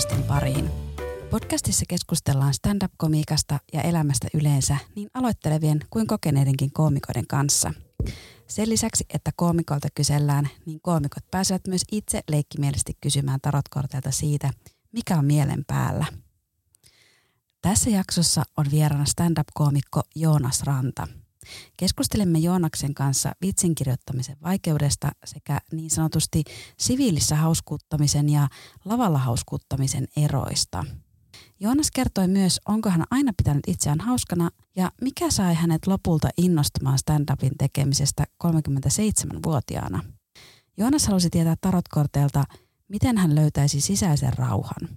podcastin pariin. Podcastissa keskustellaan stand-up-komiikasta ja elämästä yleensä niin aloittelevien kuin kokeneidenkin koomikoiden kanssa. Sen lisäksi, että koomikolta kysellään, niin koomikot pääsevät myös itse leikkimielisesti kysymään tarotkorteilta siitä, mikä on mielen päällä. Tässä jaksossa on vieraana stand-up-koomikko Joonas Ranta – Keskustelemme Joonaksen kanssa vitsin kirjoittamisen vaikeudesta sekä niin sanotusti siviilissä hauskuuttamisen ja lavalla hauskuuttamisen eroista. Joonas kertoi myös, onko hän aina pitänyt itseään hauskana ja mikä sai hänet lopulta innostumaan stand-upin tekemisestä 37-vuotiaana. Joonas halusi tietää tarotkorteilta, miten hän löytäisi sisäisen rauhan.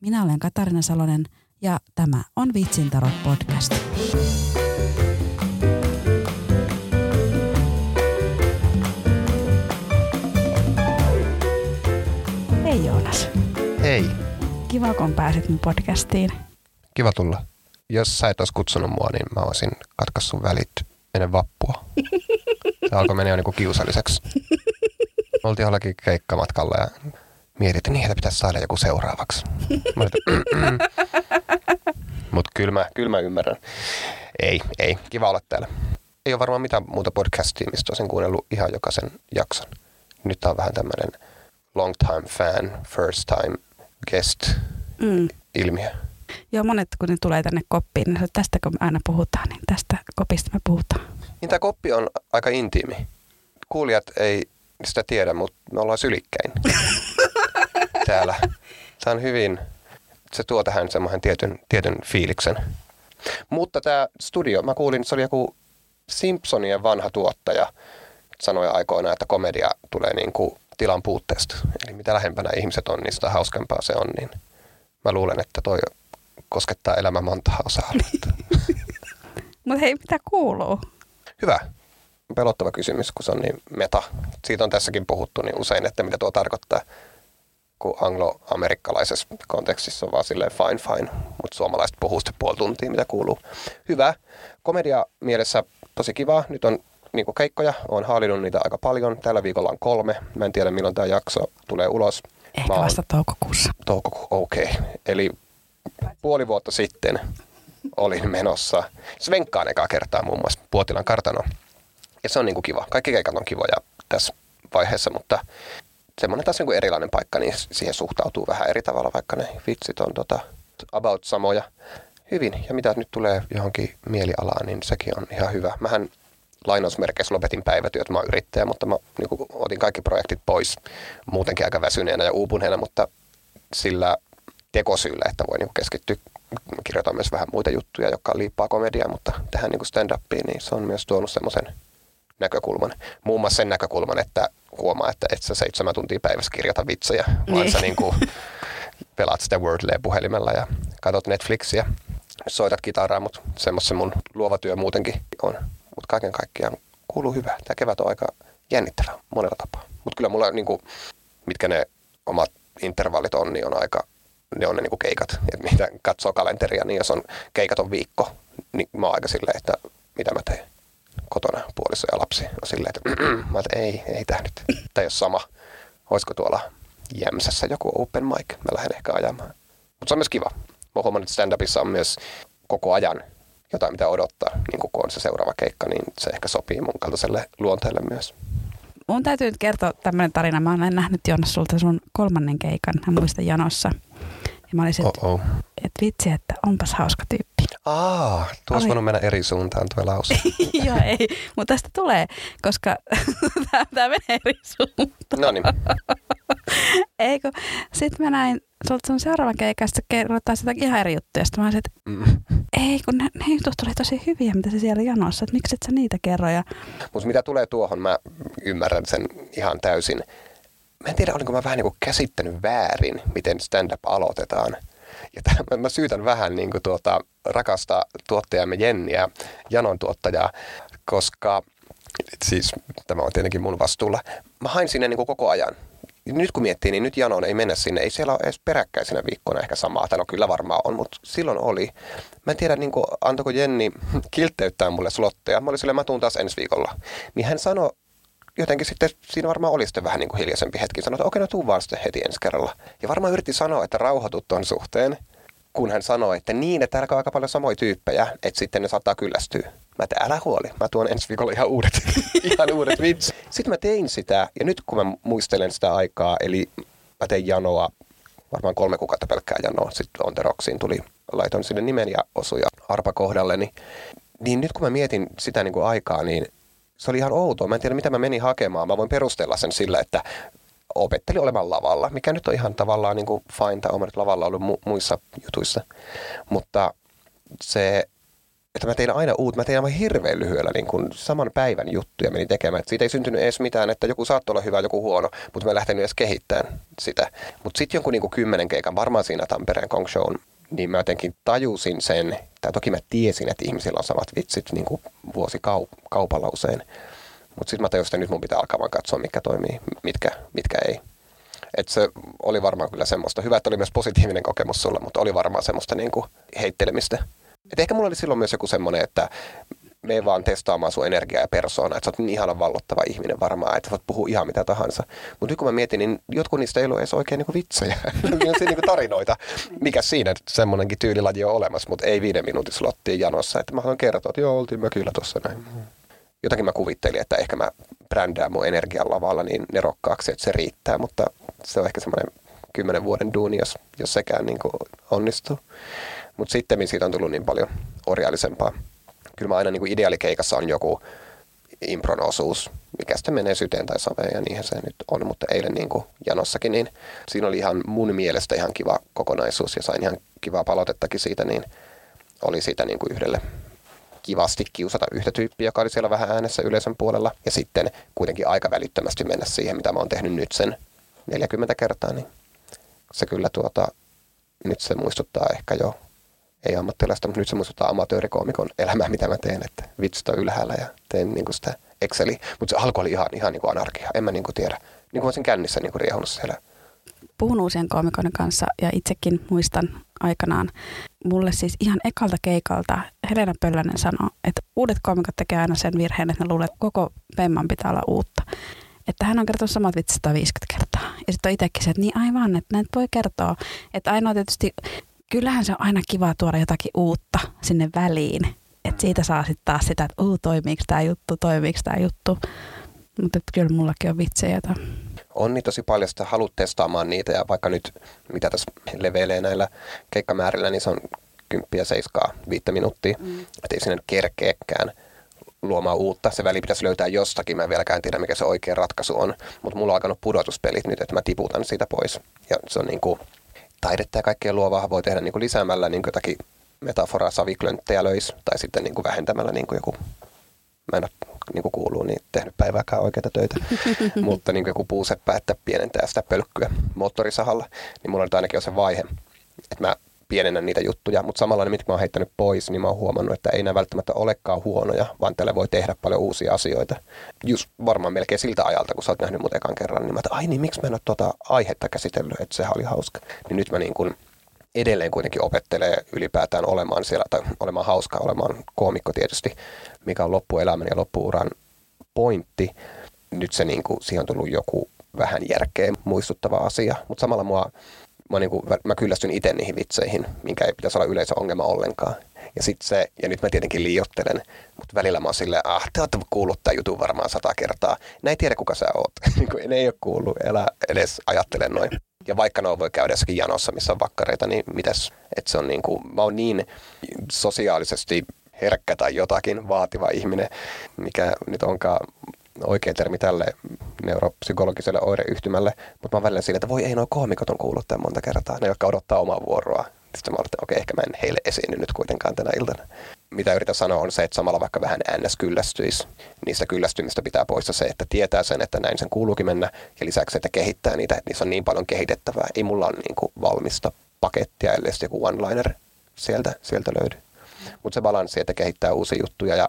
Minä olen Katarina Salonen ja tämä on Vitsin tarot podcast. Hei Joonas. Hei, Kiva, kun pääsit mun podcastiin. kiva tulla. Jos sä et olisi kutsunut mua, niin mä olisin katkaissut välit ennen vappua. Se alkoi mennä jo niinku kiusalliseksi. Me oltiin jollakin keikkamatkalla ja mietin, että niitä pitäisi saada joku seuraavaksi. Mä olin, Mutta kyllä mä, kyllä mä ymmärrän. Ei, ei. Kiva olla täällä. Ei ole varmaan mitään muuta podcastia, mistä olisin kuunnellut ihan jokaisen jakson. Nyt tää on vähän tämmöinen long time fan, first time guest Mm. ilmiö. Joo, monet kun ne tulee tänne koppiin, niin sanoo, tästä kun me aina puhutaan, niin tästä kopista me puhutaan. Niin tämä koppi on aika intiimi. Kuulijat ei sitä tiedä, mutta me ollaan sylikkäin täällä. Tämä on hyvin, se tuo tähän semmoisen tietyn, tietyn fiiliksen. Mutta tämä studio, mä kuulin, se oli joku Simpsonien vanha tuottaja, sanoi aikoinaan, että komedia tulee niin kuin tilan puutteesta. Eli mitä lähempänä ihmiset on, niin sitä hauskempaa se on. Niin mä luulen, että toi koskettaa elämän montaa osa-aluetta. Mutta hei, mitä kuuluu? Hyvä. Pelottava kysymys, kun se on niin meta. Siitä on tässäkin puhuttu niin usein, että mitä tuo tarkoittaa. Kun anglo-amerikkalaisessa kontekstissa on vaan silleen fine fine, mutta suomalaiset puhuu sitten puoli tuntia, mitä kuuluu. Hyvä. Komedia mielessä tosi kiva. Nyt on niin keikkoja, olen haalinnut niitä aika paljon. Tällä viikolla on kolme. Mä en tiedä milloin tämä jakso tulee ulos. Ehkä oon- vasta toukokuussa. Toukokuu, okei. Okay. Eli puoli vuotta sitten olin menossa Svenkkaan ekaa kertaa muun muassa Puotilan kartano. Ja se on niinku kiva. Kaikki keikat on kivoja tässä vaiheessa, mutta semmoinen taas niinku erilainen paikka, niin siihen suhtautuu vähän eri tavalla, vaikka ne vitsit on tota, about samoja. Hyvin. Ja mitä nyt tulee johonkin mielialaan, niin sekin on ihan hyvä. Mähän lainausmerkeissä lopetin päivätyöt, mä oon yrittäjä, mutta mä niin kuin, otin kaikki projektit pois muutenkin aika väsyneenä ja uupuneena, mutta sillä tekosyyllä, että voi niin kuin keskittyä. Kirjoitan myös vähän muita juttuja, jotka liippaa komediaa, mutta tähän niin stand-upiin, niin se on myös tuonut semmoisen näkökulman. Muun muassa sen näkökulman, että huomaa, että et sä seitsemän tuntia päivässä kirjoita vitsejä, vaan Niin. sä niin kuin pelaat sitä Wordlea puhelimella ja katsot Netflixiä, soitat kitaraa, mutta semmoista mun luova työ muutenkin on. Mutta kaiken kaikkiaan kuuluu hyvä. Tämä kevät on aika jännittävä monella tapaa. Mutta kyllä mulla, niinku, mitkä ne omat intervallit on, niin on aika, ne on ne niinku keikat. Et mitä katsoo kalenteria, niin jos on keikat on viikko, niin mä oon aika silleen, että mitä mä teen kotona puoliso ja lapsi. On silleen, että mä että ei, ei tää nyt. Tai jos sama, olisiko tuolla Jämsässä joku open mic, mä lähden ehkä ajamaan. Mutta se on myös kiva. Mä huomannut, että stand-upissa on myös koko ajan jotain, mitä odottaa, niin kun on se seuraava keikka, niin se ehkä sopii mun kaltaiselle luonteelle myös. Mun täytyy nyt kertoa tämmöinen tarina. Mä olen nähnyt Joonas sulta sun kolmannen keikan, mä muistan janossa. Ja mä olisin, että et vitsi, että onpas hauska tyyppi. Aa, tuossa Oli. voinut mennä eri suuntaan tuo lause. Joo, ei. Mutta tästä tulee, koska tämä menee eri suuntaan. No niin, Eikö? Sitten mä näin sulta sun seuraavan kerroit taas jotakin ihan eri juttuja. Sitten mä olisin, että mm. ei, kun ne, ne jutut oli tosi hyviä, mitä se siellä janossa, että miksi et sä niitä kerro. Ja mutta mitä tulee tuohon, mä ymmärrän sen ihan täysin. Mä en tiedä, olinko mä vähän niin kuin käsittänyt väärin, miten stand-up aloitetaan. Ja tämän, mä- syytän vähän niin kuin tuota rakasta tuottajamme Jenniä, Janon tuottajaa, koska siis tämä on tietenkin mun vastuulla. Mä hain sinne niin kuin koko ajan. Nyt kun miettii, niin nyt Janoon ei mennä sinne. Ei siellä ole edes peräkkäisenä viikkoina ehkä samaa. Tai no kyllä varmaan on, mutta silloin oli. Mä en tiedä, niin kuin, antoiko Jenni kiltteyttää mulle slotteja. Mä olin silleen, mä tuun taas ensi viikolla. Niin hän sanoi jotenkin sitten siinä varmaan oli sitten vähän niin kuin hiljaisempi hetki. Sanoi, että okei, no tuu vaan sitten heti ensi kerralla. Ja varmaan yritti sanoa, että rauhoitut tuon suhteen, kun hän sanoi, että niin, että täällä on aika paljon samoja tyyppejä, että sitten ne saattaa kyllästyä. Mä että älä huoli, mä tuon ensi viikolla ihan uudet, ihan uudet vitsi. Sitten mä tein sitä, ja nyt kun mä muistelen sitä aikaa, eli mä tein janoa, varmaan kolme kuukautta pelkkää janoa, sitten On The tuli, laitoin sinne nimen ja osuja arpa kohdalle, niin, niin nyt kun mä mietin sitä niin kuin aikaa, niin se oli ihan outoa. Mä en tiedä, mitä mä menin hakemaan. Mä voin perustella sen sillä, että opetteli olemaan lavalla, mikä nyt on ihan tavallaan niin kuin fine, tai olen lavalla ollut mu- muissa jutuissa. Mutta se, että mä tein aina uut, mä tein aivan hirveän lyhyellä niin kuin saman päivän juttuja menin tekemään. Et siitä ei syntynyt edes mitään, että joku saattoi olla hyvä, joku huono, mutta mä en lähtenyt edes kehittämään sitä. Mutta sitten jonkun niin kuin kymmenen keikan, varmaan siinä Tampereen Kong Shown, niin mä jotenkin tajusin sen, tai toki mä tiesin, että ihmisillä on samat vitsit niin kuin vuosikaupalla usein. Mutta sitten mä tajusin, että nyt mun pitää alkaa vaan katsoa, mikä toimii, mitkä, mitkä ei. Et se oli varmaan kyllä semmoista. Hyvä, että oli myös positiivinen kokemus sulla, mutta oli varmaan semmoista niin kuin heittelemistä. Et ehkä mulla oli silloin myös joku semmoinen, että me vaan testaamaan sun energiaa ja persoonaa, että sä oot niin ihana vallottava ihminen varmaan, että voit puhua ihan mitä tahansa. Mutta nyt kun mä mietin, niin jotkut niistä ei ollut edes oikein niin vitsejä. ne on niin tarinoita. Mikä siinä semmoinenkin tyylilaji on olemassa, mutta ei viiden minuutin slottiin janossa. Että mä haluan kertoa, että joo, oltiin mökillä tuossa näin. Jotakin mä kuvittelin, että ehkä mä brändään mun energian lavalla niin nerokkaaksi, että se riittää, mutta se on ehkä semmoinen kymmenen vuoden duuni, jos, jos sekään niin onnistuu. Mutta sitten siitä on tullut niin paljon orjallisempaa kyllä mä aina niin kuin ideaalikeikassa on joku impron osuus, mikä sitten menee syteen tai saveen ja niinhän se nyt on, mutta eilen niin kuin janossakin, niin siinä oli ihan mun mielestä ihan kiva kokonaisuus ja sain ihan kivaa palautettakin siitä, niin oli siitä niin kuin yhdelle kivasti kiusata yhtä tyyppiä, joka oli siellä vähän äänessä yleisön puolella. Ja sitten kuitenkin aika välittömästi mennä siihen, mitä mä oon tehnyt nyt sen 40 kertaa, niin se kyllä tuota, nyt se muistuttaa ehkä jo ei ammattilaista, mutta nyt se muistuttaa amatöörikoomikon elämää, mitä mä teen, että vitsit on ylhäällä ja teen niin kuin sitä Exceli. Mutta se alku oli ihan, ihan niin kuin anarkia. En mä niin kuin tiedä. Niin kuin olisin kännissä niin kuin riehunut siellä. Puhun uusien koomikoiden kanssa ja itsekin muistan aikanaan mulle siis ihan ekalta keikalta Helena Pöllänen sanoi, että uudet koomikot tekee aina sen virheen, että ne luulee, että koko Pemman pitää olla uutta. Että hän on kertonut samat vitsit 150 kertaa. Ja sitten on itsekin se, että niin aivan, että näin voi kertoa. Että ainoa tietysti kyllähän se on aina kiva tuoda jotakin uutta sinne väliin. Että siitä saa sitten taas sitä, että uu, toimiiko tämä juttu, toimiiko tämä juttu. Mutta kyllä mullakin on vitsejä. On niin tosi paljon, että haluat testaamaan niitä ja vaikka nyt, mitä tässä levelee näillä keikkamäärillä, niin se on kymppiä seiskaa viittä minuuttia. Mm. Että ei sinne kerkeekään luomaan uutta. Se väli pitäisi löytää jostakin. Mä en vieläkään tiedä, mikä se oikea ratkaisu on. Mutta mulla on alkanut pudotuspelit nyt, että mä tiputan siitä pois. Ja se on niin kuin, taidetta ja kaikkea luovaa voi tehdä niin kuin lisäämällä niin kuin jotakin metaforaa saviklönttejä löisi tai sitten niin kuin vähentämällä niin kuin joku, mä en ole niin kuin kuuluu, niin tehnyt päivääkään oikeita töitä, mutta niin kuin joku puuseppä, että pienentää sitä pölkkyä moottorisahalla, niin mulla on nyt ainakin jo se vaihe, että mä pienennä niitä juttuja, mutta samalla ne, mitkä mä oon heittänyt pois, niin mä oon huomannut, että ei nämä välttämättä olekaan huonoja, vaan tällä voi tehdä paljon uusia asioita. Just varmaan melkein siltä ajalta, kun sä oot nähnyt mut ekan kerran, niin mä että ai niin, miksi mä en ole tuota aihetta käsitellyt, että sehän oli hauska. Niin nyt mä niin kuin edelleen kuitenkin opettelee ylipäätään olemaan siellä, tai olemaan hauskaa, olemaan koomikko tietysti, mikä on loppuelämän ja loppuuran pointti. Nyt se niin kuin, siihen on tullut joku vähän järkeä muistuttava asia, mutta samalla mua mä, niin kuin, mä kyllästyn itse niihin vitseihin, minkä ei pitäisi olla yleensä ongelma ollenkaan. Ja sit se, ja nyt mä tietenkin liiottelen, mutta välillä mä oon silleen, ah, te ootte kuullut tämän jutun varmaan sata kertaa. Näin ei tiedä, kuka sä oot. Ne ei ole kuullut, elä edes ajattele noin. Ja vaikka ne voi käydä jossakin janossa, missä on vakkareita, niin mitäs, että se on niin kuin, mä oon niin sosiaalisesti herkkä tai jotakin vaativa ihminen, mikä nyt onkaan oikea termi tälle neuropsykologiselle oireyhtymälle, mutta mä välillä siinä, että voi ei, noin koomikot on kuullut tämän monta kertaa, ne jotka odottaa omaa vuoroa. Sitten mä että okei, ehkä mä en heille esiinny nyt kuitenkaan tänä iltana. Mitä yritän sanoa on se, että samalla vaikka vähän ns. kyllästyisi, niistä kyllästymistä pitää poistaa se, että tietää sen, että näin sen kuuluukin mennä, ja lisäksi, että kehittää niitä, että niissä on niin paljon kehitettävää. Ei mulla ole niin kuin valmista pakettia, ellei joku one-liner sieltä, sieltä löydy. Mutta se balanssi, että kehittää uusia juttuja ja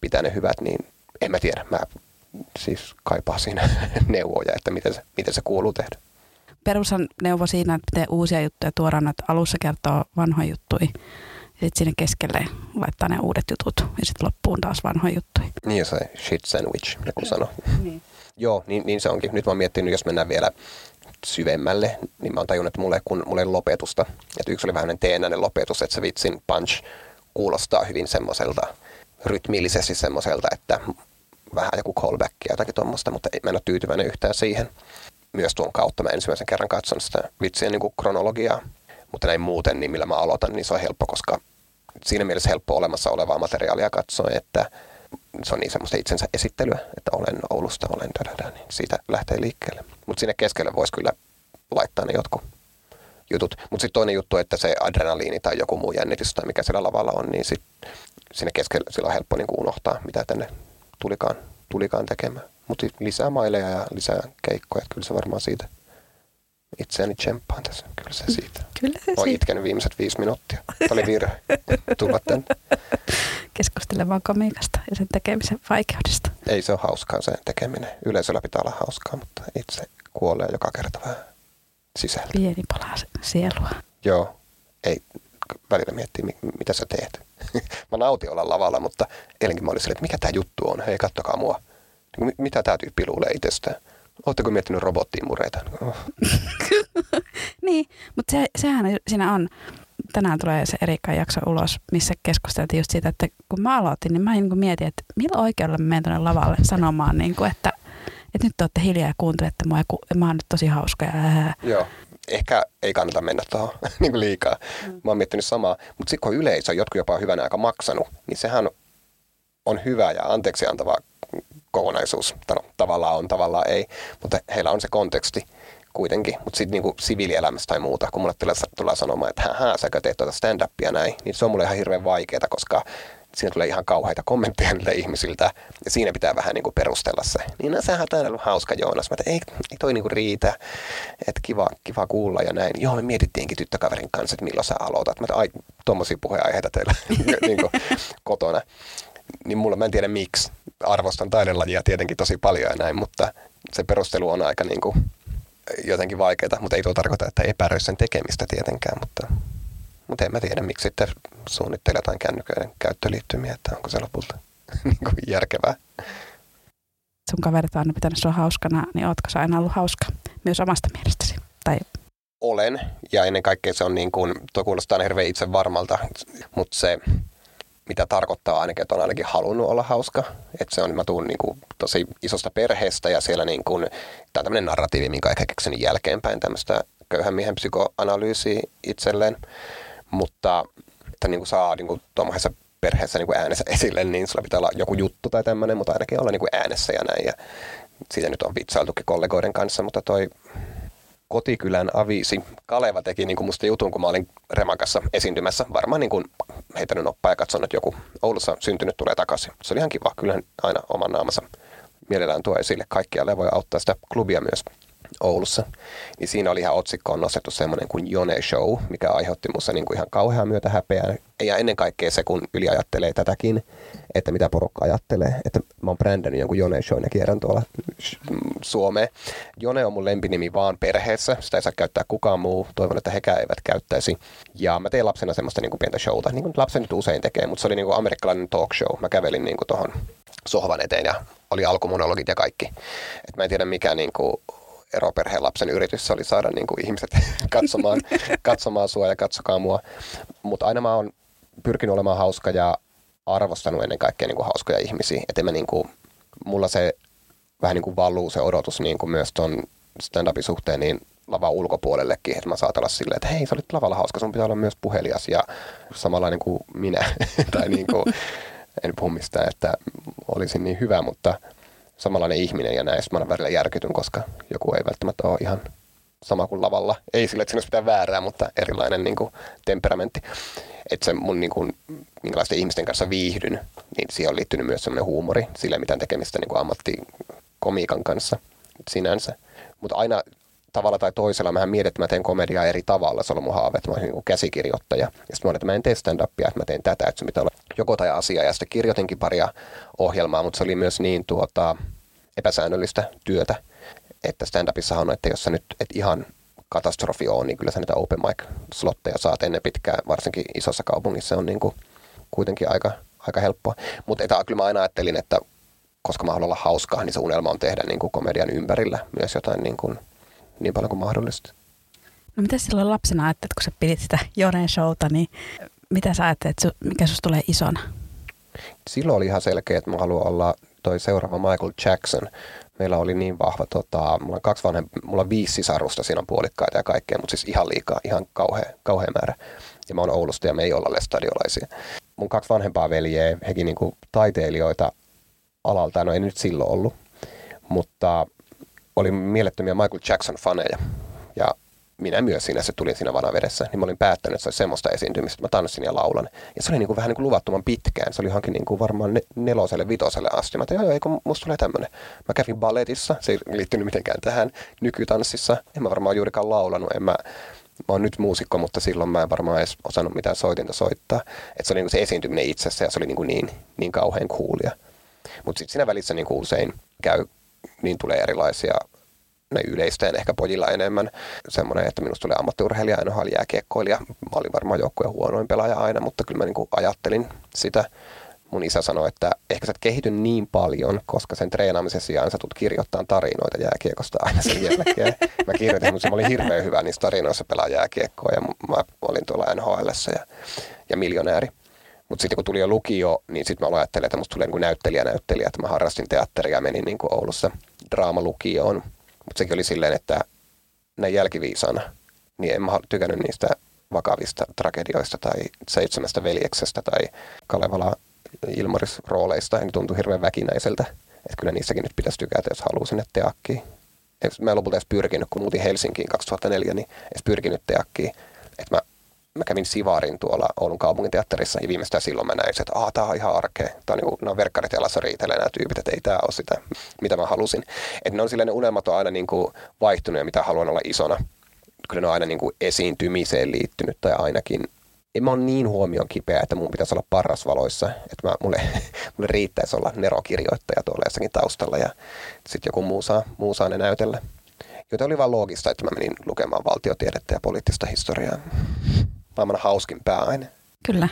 pitää ne hyvät, niin en mä tiedä. Mä siis kaipaa siinä neuvoja, että miten se, miten se kuuluu tehdä. Perushan neuvo siinä, että miten uusia juttuja tuodaan, että alussa kertoo vanhoja juttuja sitten sinne keskelle laittaa ne uudet jutut ja sitten loppuun taas vanhoja juttuja. Niin se shit sandwich, joku sanoi. Niin. Joo, niin, niin se onkin. Nyt mä oon miettinyt, jos mennään vielä syvemmälle, niin mä oon tajunnut, että mulle, kun mulle ei lopetusta. Että yksi oli vähän teennäinen lopetus, että se vitsin punch kuulostaa hyvin semmoiselta rytmillisesti semmoiselta, että vähän joku callback ja jotakin tuommoista, mutta mä en ole tyytyväinen yhtään siihen. Myös tuon kautta mä ensimmäisen kerran katson sitä vitsien niin kronologiaa, mutta näin muuten, niin millä mä aloitan, niin se on helppo, koska siinä mielessä helppo olemassa olevaa materiaalia katsoa, että se on niin semmoista itsensä esittelyä, että olen Oulusta, olen dadada, niin siitä lähtee liikkeelle. Mutta sinne keskelle voisi kyllä laittaa ne jotkut jutut. Mutta sitten toinen juttu, että se adrenaliini tai joku muu jännitys tai mikä siellä lavalla on, niin sit sinne keskelle sillä on helppo niin unohtaa, mitä tänne tulikaan, tulikaan tekemään. Mutta lisää maileja ja lisää keikkoja, kyllä se varmaan siitä itseäni tsemppaan tässä. Kyllä se siitä. Kyllä se Olen siitä. itkenyt viimeiset viisi minuuttia. Tämä oli virhe. Tulla tänne. Keskustelemaan komiikasta ja sen tekemisen vaikeudesta. Ei se ole hauskaa se tekeminen. Yleisöllä pitää olla hauskaa, mutta itse kuolee joka kerta vähän sisältä. Pieni pala sielua. Joo, ei välillä miettii, mi- mitä sä teet. mä nautin olla lavalla, mutta eilenkin mä olin silleen, että mikä tämä juttu on, hei kattokaa mua. Niin Mi- mitä tämä tyyppi luulee itsestään? Oletteko miettinyt robottiimureita? Oh. Niin, mutta se, sehän siinä on, tänään tulee se Erikan jakso ulos, missä keskusteltiin just siitä, että kun mä aloitin, niin mä niin kuin mietin, että millä oikeudella mä menen tuonne lavalle sanomaan, niin kuin, että, että nyt te olette hiljaa ja kuuntelette mua ja ku, mä oon nyt tosi hauska ja. Joo, ehkä ei kannata mennä tuohon niin kuin liikaa. Mm. Mä oon miettinyt samaa, mutta sitten kun yleisö, jotkut jopa on hyvänä aika maksanut, niin sehän on hyvä ja anteeksi antava kokonaisuus. No, tavallaan on, tavallaan ei, mutta heillä on se konteksti kuitenkin. Mutta sitten niinku siviilielämässä tai muuta, kun mulle tulee, tulee sanomaan, että hää, säkö teet tuota stand-upia näin, niin se on mulle ihan hirveän vaikeaa, koska siinä tulee ihan kauheita kommentteja niiltä ihmisiltä, ja siinä pitää vähän niinku perustella se. Niin no, sähän on ollut hauska Joonas. Mä että ei, ei toi niinku riitä, että kiva, kiva kuulla ja näin. Joo, me mietittiinkin tyttökaverin kanssa, että milloin sä aloitat. Mä että ai, tuommoisia puheenaiheita teillä niinku, kotona. Niin mulla mä en tiedä miksi. Arvostan taidelajia tietenkin tosi paljon ja näin, mutta se perustelu on aika niinku, jotenkin vaikeaa, mutta ei tuo tarkoita, että epäröi sen tekemistä tietenkään, mutta, mutta en mä tiedä, miksi sitten suunnittelee jotain kännyköiden käyttöliittymiä, että onko se lopulta niin kuin järkevää. sun kaverit on aina pitänyt sua hauskana, niin ootko sä aina ollut hauska myös omasta mielestäsi? Tai Olen, ja ennen kaikkea se on niin kuin, tuo kuulostaa hirveän itse varmalta, mutta se, mitä tarkoittaa ainakin, että on ainakin halunnut olla hauska. Että se on, mä tuun niin kuin tosi isosta perheestä ja siellä niin kuin, tämä on tämmöinen narratiivi, minkä ehkä keksinyt jälkeenpäin tämmöistä köyhän miehen psykoanalyysiä itselleen. Mutta että niin kuin saa niin kuin tuommoisessa perheessä niin kuin äänessä esille, niin sulla pitää olla joku juttu tai tämmöinen, mutta ainakin olla niin kuin äänessä ja näin. Ja siitä nyt on vitsailtukin kollegoiden kanssa, mutta toi kotikylän aviisi. Kaleva teki niin kuin musta jutun, kun mä olin Remakassa esiintymässä. Varmaan niin kuin heitänyt noppaa ja katsonut, että joku Oulussa syntynyt tulee takaisin. Se oli ihan kiva. Kyllähän aina oman naamansa mielellään tuo esille. Kaikkialle voi auttaa sitä klubia myös Oulussa. Niin siinä oli ihan otsikkoon nostettu semmoinen kuin Jone Show, mikä aiheutti musta niin ihan kauhean myötä häpeää. Ja ennen kaikkea se, kun yliajattelee tätäkin, että mitä porukka ajattelee. Että mä oon brändännyt jonkun Jone Show ja kierrän tuolla Suomeen. Jone on mun lempinimi vaan perheessä. Sitä ei saa käyttää kukaan muu. Toivon, että hekään eivät käyttäisi. Ja mä tein lapsena semmoista niin kuin pientä showta, niin kuin lapset nyt usein tekee, mutta se oli niin kuin amerikkalainen talk show. Mä kävelin niin kuin tuohon sohvan eteen ja oli alkumonologit ja kaikki. Et mä en tiedä mikä niin kuin eroperheen lapsen yritys se oli saada niin kuin ihmiset katsomaan, katsomaan sua ja katsokaa mua. Mutta aina mä oon pyrkinyt olemaan hauska ja arvostanut ennen kaikkea niin kuin hauskoja ihmisiä. Että mä niin kuin, mulla se vähän niin kuin valuu se odotus niin kuin myös ton stand-upin suhteen niin lavan ulkopuolellekin, että mä saatan olla silleen, että hei, sä olit lavalla hauska, sun pitää olla myös puhelias ja samanlainen kuin minä. tai niin kuin, en puhu mistään, että olisin niin hyvä, mutta samanlainen ihminen ja näin. Mä välillä järkytyn, koska joku ei välttämättä ole ihan sama kuin lavalla. Ei sille, että siinä olisi mitään väärää, mutta erilainen niin kuin, temperamentti. Että se mun, niin kuin, minkälaisten ihmisten kanssa viihdyn, niin siihen on liittynyt myös semmoinen huumori. Sillä ei mitään tekemistä niin kuin ammattikomiikan kanssa sinänsä. Mutta aina tavalla tai toisella, mähän mietin, että mä teen komediaa eri tavalla, se on mun haave, että mä olen niin käsikirjoittaja. Ja sitten mä olin, että mä en tee stand-upia, että mä teen tätä, että se pitää olla joko tai asia. Ja sitten kirjoitinkin paria ohjelmaa, mutta se oli myös niin tuota, epäsäännöllistä työtä, että stand-upissa on, että jos sä nyt et ihan katastrofi on, niin kyllä sä niitä open mic slotteja saat ennen pitkään, varsinkin isossa kaupungissa on niin kuin kuitenkin aika, aika helppoa. Mutta kyllä mä aina ajattelin, että koska mä haluan olla hauskaa, niin se unelma on tehdä niin kuin komedian ympärillä myös jotain niin, kuin, niin paljon kuin mahdollista. No mitä silloin lapsena ajattelet, kun sä pidit sitä Jonen showta, niin mitä sä ajattelet, mikä susta tulee isona? Silloin oli ihan selkeä, että mä haluan olla toi seuraava Michael Jackson. Meillä oli niin vahva, tota, mulla on kaksi vanhem, mulla on viisi sisarusta, siinä on puolikkaita ja kaikkea, mutta siis ihan liikaa, ihan kauhea, kauhea määrä. Ja mä oon Oulusta ja me ei olla lestadiolaisia. Mun kaksi vanhempaa veljeä, hekin niinku taiteilijoita alalta, no ei nyt silloin ollut, mutta oli mielettömiä Michael Jackson-faneja. Ja minä myös siinä, se tuli siinä vanavedessä, niin mä olin päättänyt, että se olisi semmoista esiintymistä, mä tanssin ja laulan. Ja se oli niin kuin vähän niin kuin luvattoman pitkään, se oli johonkin niin kuin varmaan neloselle, vitoselle asti. Mä tein, joo, eikö musta tulee tämmöinen. Mä kävin balletissa, se ei liittynyt mitenkään tähän nykytanssissa. En mä varmaan juurikaan laulanut, en mä, mä oon nyt muusikko, mutta silloin mä en varmaan edes osannut mitään soitinta soittaa. Että se oli niin kuin se esiintyminen itsessä ja se oli niin, kuin niin, niin kauhean coolia. Mutta sitten siinä välissä niin kuin usein käy, niin tulee erilaisia ne yleistään ehkä pojilla enemmän semmoinen, että minusta tulee ammattiurheilija, NHL jääkiekkoilija. Mä olin varmaan joukkueen huonoin pelaaja aina, mutta kyllä mä niin ajattelin sitä. Mun isä sanoi, että ehkä sä et kehity niin paljon, koska sen treenaamisen sijaan sä tulet kirjoittaa tarinoita jääkiekosta aina sen jälkeen. Mä kirjoitin, mutta mä olin hirveän hyvä niissä tarinoissa pelaa jääkiekkoa ja mä olin tuolla NHL ja, ja miljonääri. Mutta sitten kun tuli jo lukio, niin sitten mä ajattelin, että musta tulee niin näyttelijä näyttelijä, että mä harrastin teatteria ja menin niin kuin Oulussa draamalukioon. Mutta sekin oli silleen, että näin jälkiviisana, niin en mä tykännyt niistä vakavista tragedioista tai seitsemästä veljeksestä tai Kalevala Ilmaris-rooleista. Ne tuntui hirveän väkinäiseltä. Että kyllä niissäkin nyt pitäisi tykätä, jos haluaa sinne teakkiin. Mä en lopulta edes pyrkinyt, kun muutin Helsinkiin 2004, niin edes pyrkinyt teakkiin. Että mä mä kävin Sivarin tuolla Oulun kaupunginteatterissa ja viimeistään silloin mä näin, että aah, tää on ihan arkea. Tää on niinku, nämä verkkarit jalassa riitelee nämä tyypit, että ei tää ole sitä, mitä mä halusin. Että ne on silleen, ne unelmat on aina niinku vaihtunut ja mitä haluan olla isona. Kyllä ne on aina niinku esiintymiseen liittynyt tai ainakin en mä ole niin huomion kipeä, että mun pitäisi olla parrasvaloissa. Että mä, mulle, mulle riittäisi olla nerokirjoittaja tuolla jossakin taustalla ja sitten joku muu saa, muu saa ne näytellä. Joten oli vaan loogista, että mä menin lukemaan valtiotiedettä ja poliittista historiaa maailman hauskin pääaine. Kyllä.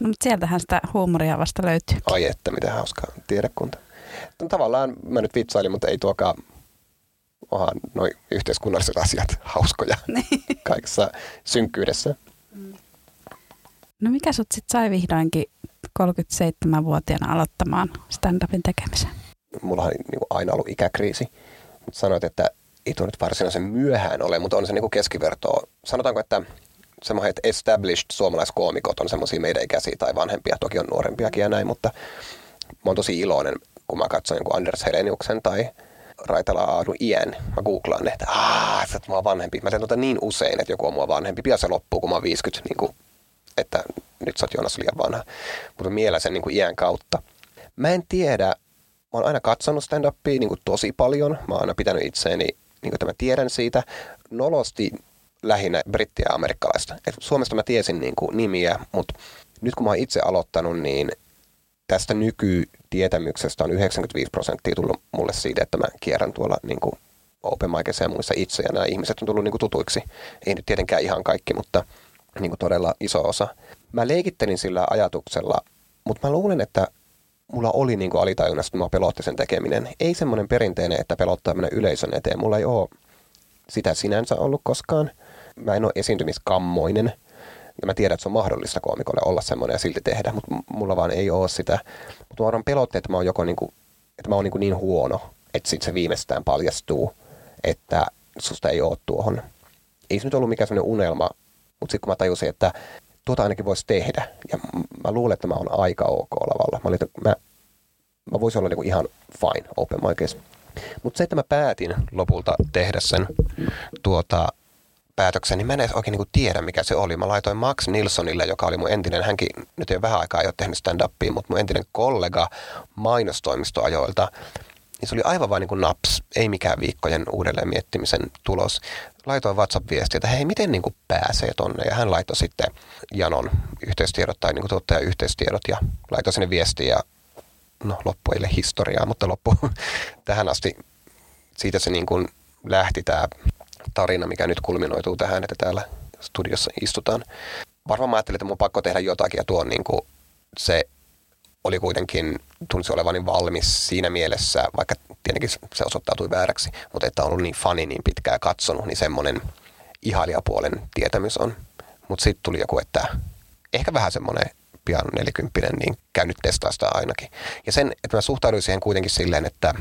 No, mutta sieltähän sitä huumoria vasta löytyy. Ai että, mitä hauskaa tiedekunta. No, tavallaan mä nyt vitsailin, mutta ei tuokaan onhan noin yhteiskunnalliset asiat hauskoja niin. kaikessa synkkyydessä. No mikä sut sitten sai vihdoinkin 37-vuotiaana aloittamaan stand-upin tekemisen? Mulla on niin aina ollut ikäkriisi, mutta sanoit, että ei tuo nyt varsinaisen myöhään ole, mutta on se niin keskivertoa. Sanotaanko, että semmoiset established suomalaiskoomikot on semmoisia meidän ikäisiä tai vanhempia, toki on nuorempiakin ja näin, mutta mä oon tosi iloinen, kun mä katson jonkun Anders Heleniuksen tai Raitala Aadu iän. Mä googlaan ne, että aah, sä mä oon vanhempi. Mä teen tuota niin usein, että joku on mua vanhempi. Pian se loppuu, kun mä oon 50, niin kuin, että nyt sä oot Jonas liian vanha. Mutta miellä sen niin iän kautta. Mä en tiedä, mä oon aina katsonut stand-upia niin tosi paljon. Mä oon aina pitänyt itseäni, niin kuin, että mä tiedän siitä. Nolosti lähinnä brittiä ja amerikkalaista. Et Suomesta mä tiesin niin kuin nimiä, mutta nyt kun mä oon itse aloittanut, niin tästä nykytietämyksestä on 95 prosenttia tullut mulle siitä, että mä kierrän tuolla niin kuin open micissa ja muissa itse, ja nämä ihmiset on tullut niin kuin tutuiksi. Ei nyt tietenkään ihan kaikki, mutta niin kuin todella iso osa. Mä leikittelin sillä ajatuksella, mutta mä luulen, että mulla oli niin kuin alitajunnasta, että mua pelotti sen tekeminen. Ei semmoinen perinteinen, että pelottaa mennä yleisön eteen. Mulla ei ole sitä sinänsä ollut koskaan – mä en ole esiintymiskammoinen. Ja mä tiedän, että se on mahdollista koomikolle olla semmoinen ja silti tehdä, mutta mulla vaan ei ole sitä. Mutta mä oon pelotte, että mä oon joko niinku, että mä oon niinku niin huono, että sitten se viimeistään paljastuu, että susta ei ole tuohon. Ei se nyt ollut mikään semmoinen unelma, mutta sitten kun mä tajusin, että tuota ainakin voisi tehdä, ja mä luulen, että mä oon aika ok lavalla. Mä, olin, mä, mä voisin olla niinku ihan fine open micissa. Mutta se, että mä päätin lopulta tehdä sen tuota, päätöksen, niin mä en edes oikein niin tiedä, mikä se oli. Mä laitoin Max Nilssonille, joka oli mun entinen, hänkin nyt jo vähän aikaa ei ole tehnyt stand-upia, mutta mun entinen kollega mainostoimistoajoilta, niin se oli aivan vain niin naps, ei mikään viikkojen uudelleen miettimisen tulos. Laitoin WhatsApp-viestiä, että hei, miten niin kuin pääsee tonne? Ja hän laittoi sitten Janon yhteistiedot tai niin tuottaja yhteistiedot ja laitoi sinne viestiä ja no loppu ei historiaa, mutta loppu tähän asti siitä se niin kuin lähti tämä tarina, mikä nyt kulminoituu tähän, että täällä studiossa istutaan. Varmaan mä ajattelin, että mun on pakko tehdä jotakin ja tuo niin kuin se oli kuitenkin, tunsi olevani valmis siinä mielessä, vaikka tietenkin se osoittautui vääräksi, mutta että on ollut niin fani niin pitkään katsonut, niin semmoinen ihailijapuolen tietämys on. Mutta sitten tuli joku, että ehkä vähän semmoinen pian 40, niin käy nyt testaa sitä ainakin. Ja sen, että mä suhtauduin siihen kuitenkin silleen, että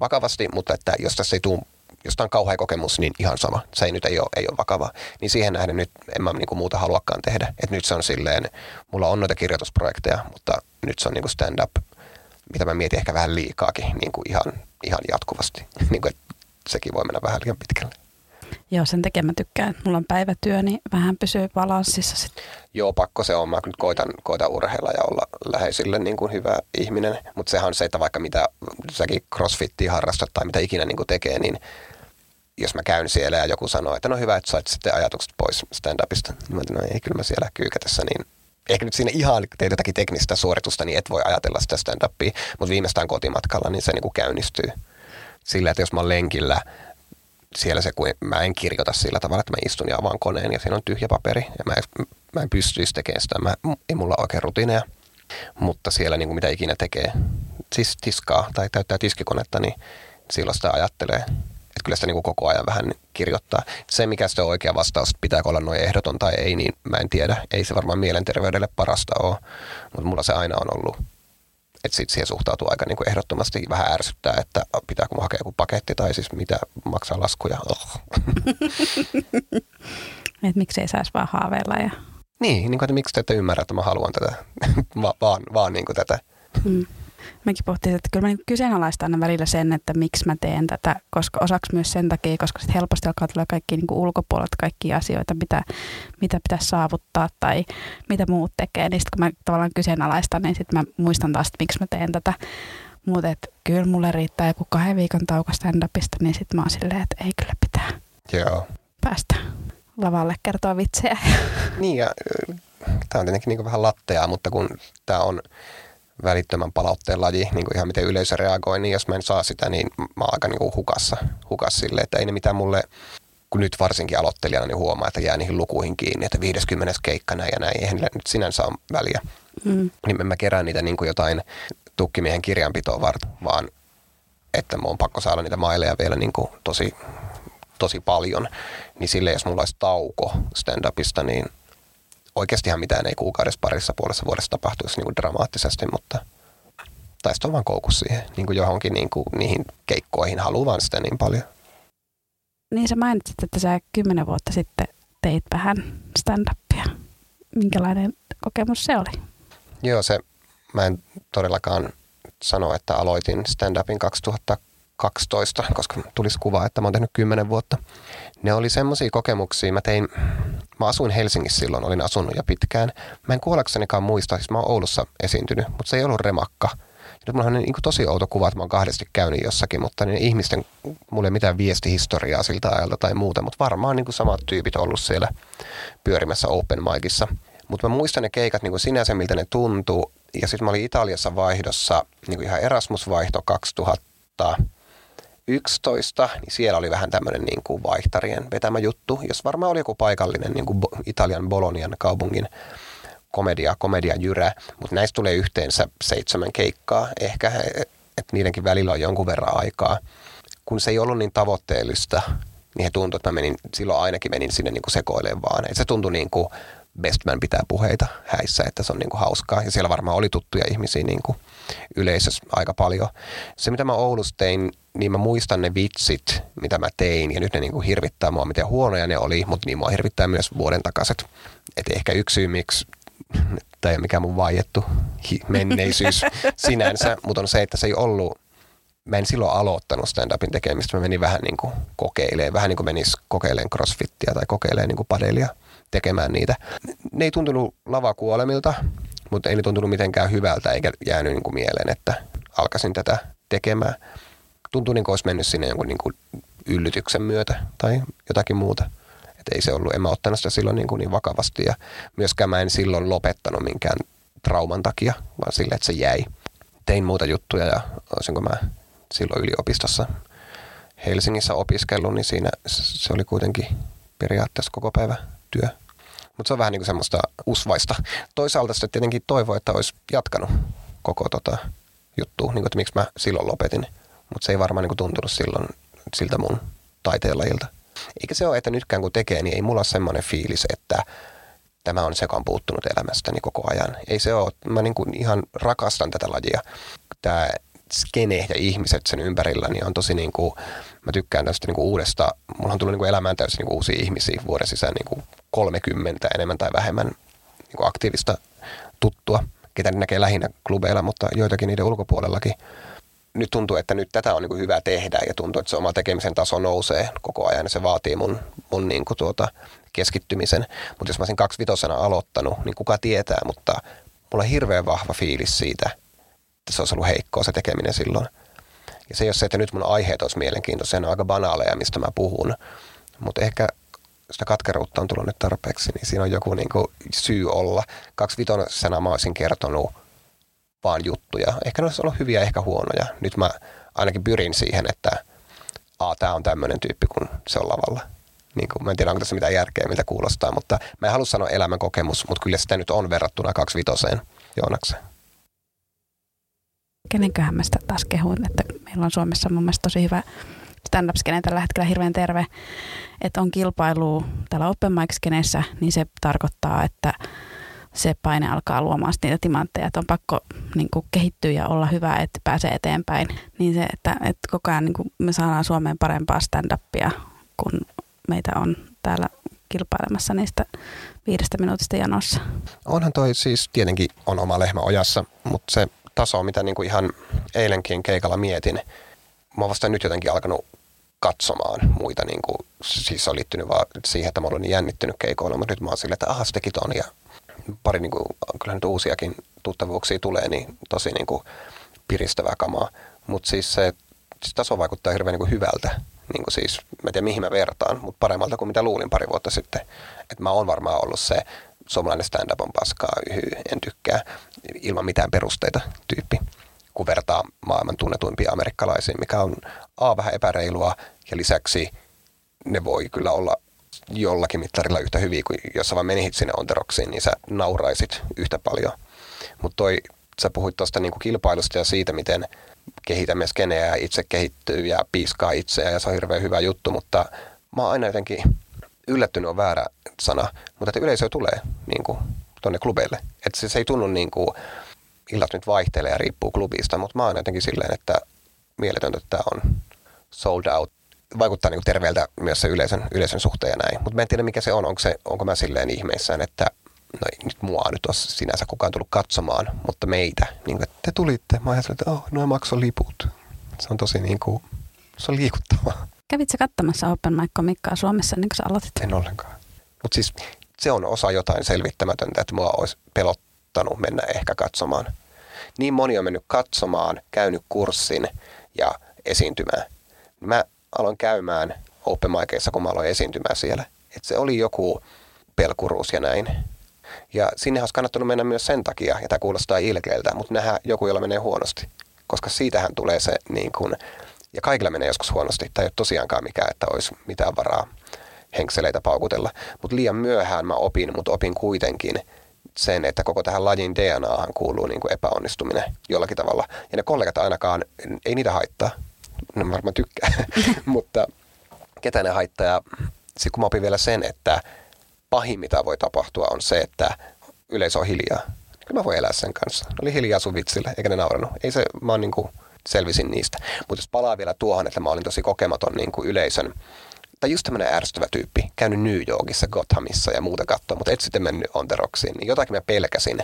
vakavasti, mutta että jos tässä ei tule jos tämä on kauhea kokemus, niin ihan sama. Se ei nyt ei ole, ei ole vakava. Niin siihen nähden nyt en mä niinku muuta haluakaan tehdä. Et nyt se on silleen, mulla on noita kirjoitusprojekteja, mutta nyt se on niinku stand-up, mitä mä mietin ehkä vähän liikaakin niinku ihan, ihan jatkuvasti. niinku, sekin voi mennä vähän liian pitkälle. Joo, sen takia mä tykkään, että mulla on päivätyö, niin vähän pysyy balanssissa sitten. Joo, pakko se on. Mä nyt koitan, koitan urheilla ja olla läheisille niin kuin hyvä ihminen. Mutta sehän on se, että vaikka mitä säkin crossfittia harrastat tai mitä ikinä niin kuin tekee, niin jos mä käyn siellä ja joku sanoo, että no hyvä, että sait sitten ajatukset pois stand-upista. Niin mä no ei, kyllä mä siellä kyykätessä, niin ehkä nyt siinä ihan teet jotakin teknistä suoritusta, niin et voi ajatella sitä stand-upia, mutta viimeistään kotimatkalla niin se niin kuin käynnistyy. Sillä, että jos mä oon lenkillä, siellä se, kun mä en kirjoita sillä tavalla, että mä istun ja avaan koneen ja siinä on tyhjä paperi ja mä en, mä en pystyisi tekemään sitä. Mä, ei mulla ole oikein rutiineja, mutta siellä niin kuin mitä ikinä tekee, siis tiskaa tai täyttää tiskikonetta, niin silloin sitä ajattelee. Kyllä sitä niin kuin koko ajan vähän kirjoittaa. Se, mikä sitten on oikea vastaus, pitääkö olla noin ehdoton tai ei, niin mä en tiedä. Ei se varmaan mielenterveydelle parasta ole, mutta mulla se aina on ollut että sitten siihen suhtautuu aika niin kuin ehdottomasti vähän ärsyttää, että pitääkö mun hakea joku paketti tai siis mitä maksaa laskuja. Oh. Et miksi ei saisi vaan haaveilla ja... Niin, niin kuin, että miksi te ette ymmärrä, että mä haluan tätä, Va- vaan, vaan niin kuin tätä. Mm mäkin pohtin, että kyllä mä niin kyseenalaistan aina välillä sen, että miksi mä teen tätä, koska osaksi myös sen takia, koska sitten helposti alkaa tulla kaikki niin kuin ulkopuolelta kaikkia asioita, mitä, mitä pitäisi saavuttaa tai mitä muut tekee. Niin sitten kun mä tavallaan kyseenalaistan, niin sitten mä muistan taas, että miksi mä teen tätä. Mutta kyllä mulle riittää joku kahden viikon tauko stand-upista, niin sitten mä oon silleen, että ei kyllä pitää Joo. päästä lavalle kertoa vitsejä. Niin ja tämä on tietenkin niin vähän latteaa, mutta kun tämä on välittömän palautteen laji, niin kuin ihan miten yleisö reagoi, niin jos mä en saa sitä, niin mä oon aika niin kuin hukassa, hukas sille, että ei ne mitään mulle, kun nyt varsinkin aloittelijana, niin huomaa, että jää niihin lukuihin kiinni, että 50 keikka näin ja näin, eihän nyt sinänsä ole väliä. Mm. Niin mä kerään niitä niin kuin jotain tukkimiehen kirjanpitoa varten, vaan että mun on pakko saada niitä maileja vielä niin kuin tosi, tosi paljon. Niin sille, jos mulla olisi tauko stand-upista, niin oikeastihan mitään ei kuukaudessa parissa puolessa vuodessa tapahtuisi niin kuin dramaattisesti, mutta tai sitten on vaan koukus siihen niin kuin johonkin niin kuin, niihin keikkoihin haluan sitä niin paljon. Niin sä mainitsit, että sä kymmenen vuotta sitten teit vähän stand-upia. Minkälainen kokemus se oli? Joo, se mä en todellakaan sano, että aloitin stand-upin 2012, koska tulisi kuva, että mä oon tehnyt kymmenen vuotta. Ne oli semmoisia kokemuksia, mä tein, mä asuin Helsingissä silloin, olin asunut jo pitkään. Mä en kuollaksenikaan muista, siis mä oon Oulussa esiintynyt, mutta se ei ollut remakka. Nyt mulla on niin kuin tosi outo kuva, että mä oon kahdesti käynyt jossakin, mutta niin ihmisten, mulla ei mitään viestihistoriaa siltä ajalta tai muuta, mutta varmaan niin kuin samat tyypit ollut siellä pyörimässä open micissa. Mutta mä muistan ne keikat niin kuin sinänsä, miltä ne tuntuu. Ja sitten mä olin Italiassa vaihdossa, niin kuin ihan Erasmus-vaihto 2000 11, niin siellä oli vähän tämmöinen niin kuin vaihtarien vetämä juttu, jos varmaan oli joku paikallinen niin kuin Italian Bolonian kaupungin komedia, komedia jyrä, mutta näistä tulee yhteensä seitsemän keikkaa ehkä, että niidenkin välillä on jonkun verran aikaa. Kun se ei ollut niin tavoitteellista, niin he tuntui, että mä menin, silloin ainakin menin sinne niin kuin sekoilemaan vaan. Et se tuntui niin kuin Bestman pitää puheita häissä, että se on niin kuin hauskaa. Ja siellä varmaan oli tuttuja ihmisiä niin kuin yleisössä aika paljon. Se, mitä mä Oulussa tein, niin mä muistan ne vitsit, mitä mä tein, ja nyt ne niin kuin hirvittää mua, miten huonoja ne oli, mutta niin mua hirvittää myös vuoden takaiset. Että ehkä yksi syy, miksi tai mikä mun vaiettu menneisyys sinänsä, mutta on se, että se ei ollut, mä en silloin aloittanut stand-upin tekemistä, mä menin vähän niin kuin kokeilemaan, vähän niin kuin menis kokeilemaan crossfittiä tai kokeilemaan niin kuin padelia tekemään niitä. Ne ei tuntunut lavakuolemilta, mutta ei ne tuntunut mitenkään hyvältä eikä jäänyt niin kuin mieleen, että alkaisin tätä tekemään. Tuntui niin kuin olisi mennyt sinne jonkun niin kuin yllytyksen myötä tai jotakin muuta. Että ei se ollut, en mä ottanut sitä silloin niin, kuin niin vakavasti ja myöskään mä en silloin lopettanut minkään trauman takia, vaan sille, että se jäi. Tein muuta juttuja ja olisinko mä silloin yliopistossa Helsingissä opiskellut, niin siinä se oli kuitenkin periaatteessa koko päivä työ. Mutta se on vähän niin kuin semmoista usvaista. Toisaalta sitten tietenkin toivoo, että olisi jatkanut koko tota juttua, niin kuin, että miksi mä silloin lopetin. Mutta se ei varmaan niin kuin tuntunut silloin siltä mun taiteenlajilta. Eikä se ole, että nytkään kun tekee, niin ei mulla ole semmoinen fiilis, että tämä on se, joka on puuttunut elämästäni koko ajan. Ei se ole. Mä niin kuin ihan rakastan tätä lajia. Tämä skene ja ihmiset sen ympärillä, niin on tosi niin kuin, mä tykkään tästä niin kuin uudesta, mulla on tullut niin kuin elämään täysin niin kuin uusia ihmisiä vuoden sisään niin kuin 30 enemmän tai vähemmän niin kuin aktiivista tuttua, ketä näkee lähinnä klubeilla, mutta joitakin niiden ulkopuolellakin. Nyt tuntuu, että nyt tätä on niin kuin hyvä tehdä ja tuntuu, että se oma tekemisen taso nousee koko ajan ja se vaatii mun, mun niin kuin tuota keskittymisen. Mutta jos mä olisin kaksivitosena aloittanut, niin kuka tietää, mutta mulla on hirveän vahva fiilis siitä, että se olisi ollut heikkoa se tekeminen silloin. Ja se ei ole se, että nyt mun aiheet olisi mielenkiintoisia, ne on aika banaaleja, mistä mä puhun. Mutta ehkä sitä katkeruutta on tullut nyt tarpeeksi, niin siinä on joku niin kuin syy olla. Kaksi vitosena mä olisin kertonut vaan juttuja. Ehkä ne olisi ollut hyviä, ehkä huonoja. Nyt mä ainakin pyrin siihen, että a, tämä on tämmöinen tyyppi, kun se on lavalla. Niin kuin, mä en tiedä, onko tässä mitään järkeä, miltä kuulostaa, mutta mä en halua sanoa elämänkokemus, mutta kyllä sitä nyt on verrattuna kaksi vitoseen Joonakseen kenenköhän mä sitä taas kehuin, että meillä on Suomessa mun mielestä tosi hyvä stand-up-skene tällä hetkellä hirveän terve, että on kilpailu täällä open mic niin se tarkoittaa, että se paine alkaa luomaan niitä timantteja, että on pakko niin kuin, kehittyä ja olla hyvä, että pääsee eteenpäin. Niin se, että, että koko ajan niin kuin, me saadaan Suomeen parempaa stand-upia, kun meitä on täällä kilpailemassa niistä viidestä minuutista janossa. Onhan toi siis tietenkin on oma lehmä ojassa, mutta se tasoa, mitä niin kuin ihan eilenkin keikalla mietin. Mä oon vasta nyt jotenkin alkanut katsomaan muita, niin kuin, siis on liittynyt vaan siihen, että mä olen niin jännittynyt keikoilla, mutta nyt mä oon silleen, että aha, se teki ton ja pari niin kuin, kyllä nyt uusiakin tuttavuuksia tulee, niin tosi niin kuin, piristävää kamaa. Mutta siis se siis taso vaikuttaa hirveän niin kuin hyvältä. Niin kuin siis, mä en tiedä mihin mä vertaan, mutta paremmalta kuin mitä luulin pari vuotta sitten. Että mä oon varmaan ollut se suomalainen stand-up on paskaa, yhy, en tykkää, ilman mitään perusteita tyyppi, kun vertaa maailman tunnetuimpia amerikkalaisiin, mikä on A, vähän epäreilua ja lisäksi ne voi kyllä olla jollakin mittarilla yhtä hyviä kuin jos sä vaan menihit sinne onteroksiin, niin sä nauraisit yhtä paljon. Mutta toi, sä puhuit tuosta niinku kilpailusta ja siitä, miten kehitämme skeneä ja itse kehittyy ja piiskaa itseä ja se on hirveän hyvä juttu, mutta mä oon aina jotenkin yllättynyt on väärä sana, mutta että yleisö tulee niin kuin, tuonne klubeille. Että se, se ei tunnu niin kuin, illat nyt vaihtelee ja riippuu klubista, mutta mä oon jotenkin silleen, että mieletöntä, että tämä on sold out. Vaikuttaa niin kuin terveeltä myös se yleisön, yleisön suhteen ja näin. Mutta mä en tiedä, mikä se on. Onko, se, onko mä silleen ihmeissään, että no nyt mua nyt ole sinänsä kukaan tullut katsomaan, mutta meitä. Niin kuin, että te tulitte. Mä ajattelin, että oh, noin maksoi liput. Se on tosi niin kuin, se on liikuttavaa. Kävitkö katsomassa Open Mic Comicaa Suomessa niin kuin sä aloitit? En ollenkaan. Mutta siis se on osa jotain selvittämätöntä, että mua olisi pelottanut mennä ehkä katsomaan. Niin moni on mennyt katsomaan, käynyt kurssin ja esiintymään. Mä aloin käymään open micissa, kun mä aloin esiintymään siellä. Että se oli joku pelkuruus ja näin. Ja sinne olisi kannattanut mennä myös sen takia, ja tämä kuulostaa ilkeältä, mutta nähdä joku, jolla menee huonosti. Koska siitähän tulee se, niin kuin, ja kaikilla menee joskus huonosti, tai ei ole tosiaankaan mikään, että olisi mitään varaa henkseleitä paukutella. Mutta liian myöhään mä opin, mutta opin kuitenkin sen, että koko tähän lajin DNAhan kuuluu niin kuin epäonnistuminen jollakin tavalla. Ja ne kollegat ainakaan, ei niitä haittaa. Ne varmaan tykkää, mutta ketä ne haittaa. Ja sitten kun mä opin vielä sen, että pahin mitä voi tapahtua on se, että yleisö on hiljaa. Kyllä mä voin elää sen kanssa. Ne oli hiljaa sun vitsille, eikä ne naurannut. Ei se, mä oon niin kuin, selvisin niistä. Mutta jos palaa vielä tuohon, että mä olin tosi kokematon niin kuin yleisön tai just tämmöinen ärsyttävä tyyppi, käynyt New Yorkissa, Gothamissa ja muuta katsoa, mutta et sitten mennyt Onteroksiin, niin jotakin mä pelkäsin.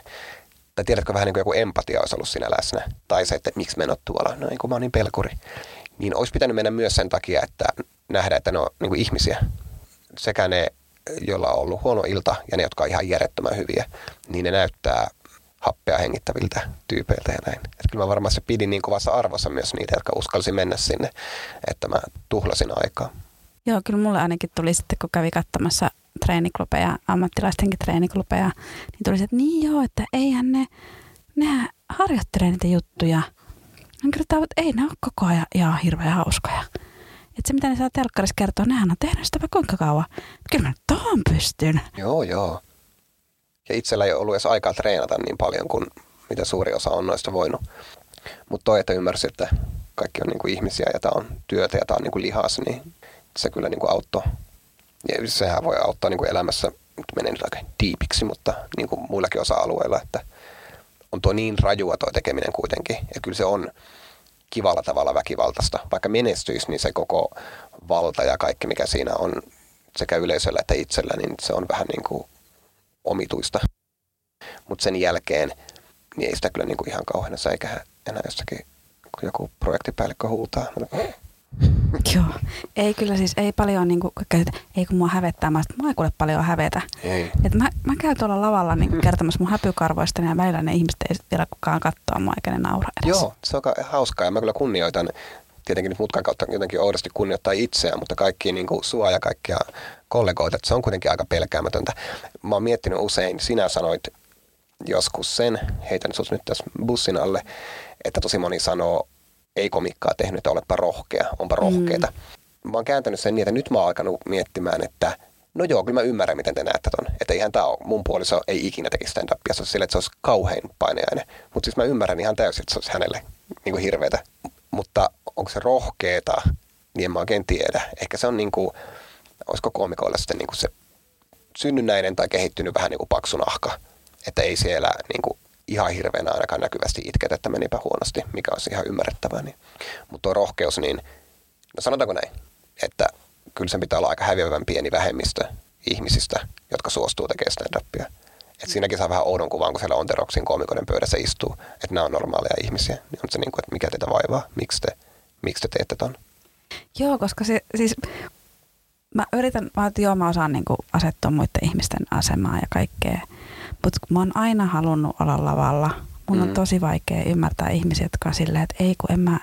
Tai tiedätkö vähän niin kuin joku empatia olisi ollut siinä läsnä. Tai se, että miksi menot tuolla, no niin kuin mä oon niin pelkuri. Niin olisi pitänyt mennä myös sen takia, että nähdä, että ne on niin kuin ihmisiä. Sekä ne, joilla on ollut huono ilta ja ne, jotka on ihan järjettömän hyviä, niin ne näyttää happea hengittäviltä tyypeiltä ja näin. Että kyllä mä varmaan se pidin niin kovassa arvossa myös niitä, jotka uskalsi mennä sinne, että mä tuhlasin aikaa. Joo, kyllä mulle ainakin tuli sitten, kun kävi katsomassa treeniklubeja, ammattilaistenkin treeniklubeja, niin tuli se, että niin joo, että eihän ne, nehän harjoittelee niitä juttuja. Mä että ei ne ole koko ajan ihan hirveän hauskoja. Että se, mitä ne saa telkkarissa kertoa, nehän on tehnyt sitä kuinka kauan. Kyllä mä tuohon pystyn. Joo, joo. Ja itsellä ei ollut edes aikaa treenata niin paljon kuin mitä suuri osa on noista voinut. Mutta toi, että ymmärsi, että kaikki on niinku ihmisiä ja tämä on työtä ja tämä on niinku lihas, niin se kyllä niinku auttoi. Ja sehän voi auttaa niinku elämässä, menee nyt aika diipiksi, mutta niinku muillakin osa-alueilla, että on tuo niin rajua tuo tekeminen kuitenkin. Ja kyllä se on kivalla tavalla väkivaltaista. Vaikka menestyisi, niin se koko valta ja kaikki, mikä siinä on sekä yleisöllä että itsellä, niin se on vähän niin kuin omituista. Mutta sen jälkeen niin ei sitä kyllä niin kuin ihan kauheana säikähä enää jossakin, kun joku projektipäällikkö huutaa. Joo, ei kyllä siis, ei paljon, niin kuin, ei kun mua hävettää, mä mua ei kuule paljon hävetä. Ei. Et mä, mä käyn tuolla lavalla niin kertomassa mun häpykarvoista ja välillä ne ihmiset ei vielä kukaan katsoa mua eikä ne naura edes. Joo, se on hauskaa ja mä kyllä kunnioitan tietenkin nyt mutkan kautta jotenkin oudosti kunnioittaa itseään, mutta kaikki niin kuin sua ja kaikkia kollegoita, että se on kuitenkin aika pelkäämätöntä. Mä oon miettinyt usein, sinä sanoit joskus sen, heitän sut nyt tässä bussin alle, että tosi moni sanoo, ei komikkaa tehnyt, että oletpa rohkea, onpa rohkeita. Mm. Mä oon kääntänyt sen niin, että nyt mä oon alkanut miettimään, että no joo, kyllä mä ymmärrän, miten te näette ton. Että eihän tää ole, mun puoliso ei ikinä tekisi stand-upia, se olisi sille, että se olisi kauhein paineainen. Mutta siis mä ymmärrän ihan täysin, että se olisi hänelle niin kuin hirveetä. Mutta onko se rohkeeta, niin en mä oikein tiedä. Ehkä se on niin kuin, olisiko koomikoilla sitten niin kuin se synnynnäinen tai kehittynyt vähän niin kuin paksu nahka. Että ei siellä niin kuin ihan hirveänä ainakaan näkyvästi itketä, että menipä huonosti, mikä olisi ihan ymmärrettävää. Niin. Mutta tuo rohkeus, niin no sanotaanko näin, että kyllä sen pitää olla aika häviävän pieni vähemmistö ihmisistä, jotka suostuu tekemään stand-upia. Et siinäkin saa vähän oudon kuvan, kun siellä Onteroksin koomikoiden pöydässä istuu, että nämä on normaaleja ihmisiä. Niin on se niin kuin, että mikä teitä vaivaa, miksi te, miksi te teette ton? Joo, koska se siis, mä yritän, mä, että joo, mä osaan niin kuin asettua muiden ihmisten asemaan ja kaikkea. Mutta mä oon aina halunnut olla lavalla. Mun mm. on tosi vaikea ymmärtää ihmisiä, jotka on silleen, että ei kun en mä, en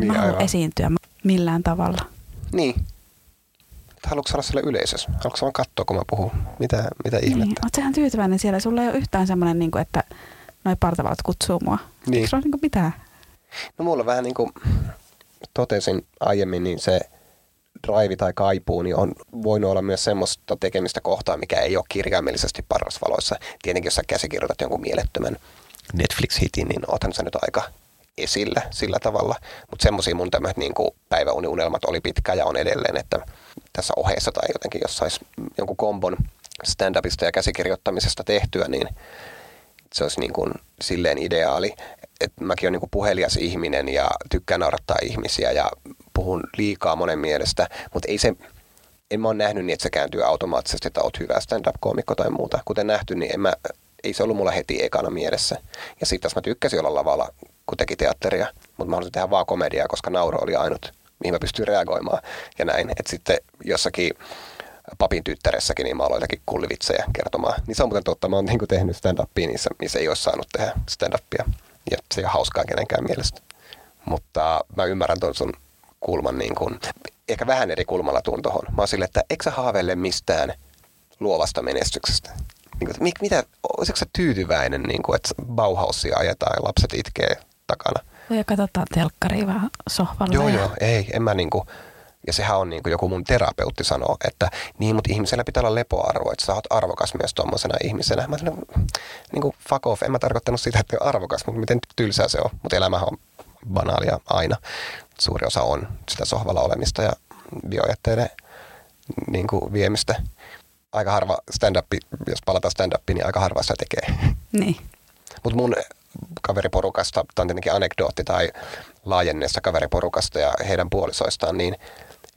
niin, mä halua esiintyä millään tavalla. Niin. Haluatko olla siellä yleisössä? Haluatko vaan katsoa, kun mä puhun? Mitä, mitä niin. ihmettä? Oot sehän tyytyväinen siellä. Sulla ei ole yhtään semmoinen, niin että noi partavalat kutsuu mua. Niin. Eikö sulla ole niin mitään? No mulla vähän niin kuin totesin aiemmin, niin se drive tai kaipuu, niin on voinut olla myös semmoista tekemistä kohtaa, mikä ei ole kirjaimellisesti parasvaloissa. Tietenkin, jos sä käsikirjoitat jonkun mielettömän Netflix-hitin, niin oothan sä nyt aika esillä sillä tavalla. Mutta semmoisia mun tämmöiset niin päiväuniunelmat oli pitkä ja on edelleen, että tässä ohessa tai jotenkin jos saisi jonkun kombon stand-upista ja käsikirjoittamisesta tehtyä, niin se olisi niin kuin silleen ideaali. Että mäkin olen niin puhelias ihminen ja tykkään naurattaa ihmisiä ja puhun liikaa monen mielestä, mutta ei se, en mä ole nähnyt niin, että se kääntyy automaattisesti, että oot hyvä stand-up-koomikko tai muuta. Kuten nähty, niin en mä, ei se ollut mulla heti ekana mielessä. Ja sitten taas mä tykkäsin olla lavalla, kun teki teatteria, mutta mä halusin tehdä vaan komediaa, koska nauro oli ainut, mihin mä pystyin reagoimaan ja näin. Että sitten jossakin papin tyttäressäkin, niin mä aloin jotakin kullivitsejä kertomaan. Niin se on muuten totta, mä oon niin tehnyt stand-upia niissä, missä ei olisi saanut tehdä stand-upia. Ja se ei ole hauskaa kenenkään mielestä. Mutta mä ymmärrän tuon sun kulman, niin kuin, ehkä vähän eri kulmalla tuun tuohon. Mä oon silleen, että eikö sä haaveille mistään luovasta menestyksestä? Niin kuin, että mitä, olisiko sä tyytyväinen, niin kuin, että Bauhausia ajetaan ja lapset itkee takana? Ja katsotaan telkkaria vähän sohvalla. Joo, joo, ei, en mä niin kuin, ja sehän on niin kuin joku mun terapeutti sanoo, että niin, mutta ihmisellä pitää olla lepoarvo, että sä oot arvokas myös tuommoisena ihmisenä. Mä sanon, niin kuin fuck off, en mä tarkoittanut sitä, että on arvokas, mutta miten tylsää se on. Mutta elämä on banaalia aina. Suuri osa on sitä sohvalla olemista ja biojätteiden niin kuin viemistä. Aika harva stand-up, jos palataan stand-upiin, niin aika harva sitä tekee. Niin. Mutta mun kaveriporukasta, tämä on tietenkin anekdootti tai laajenneessa kaveriporukasta ja heidän puolisoistaan, niin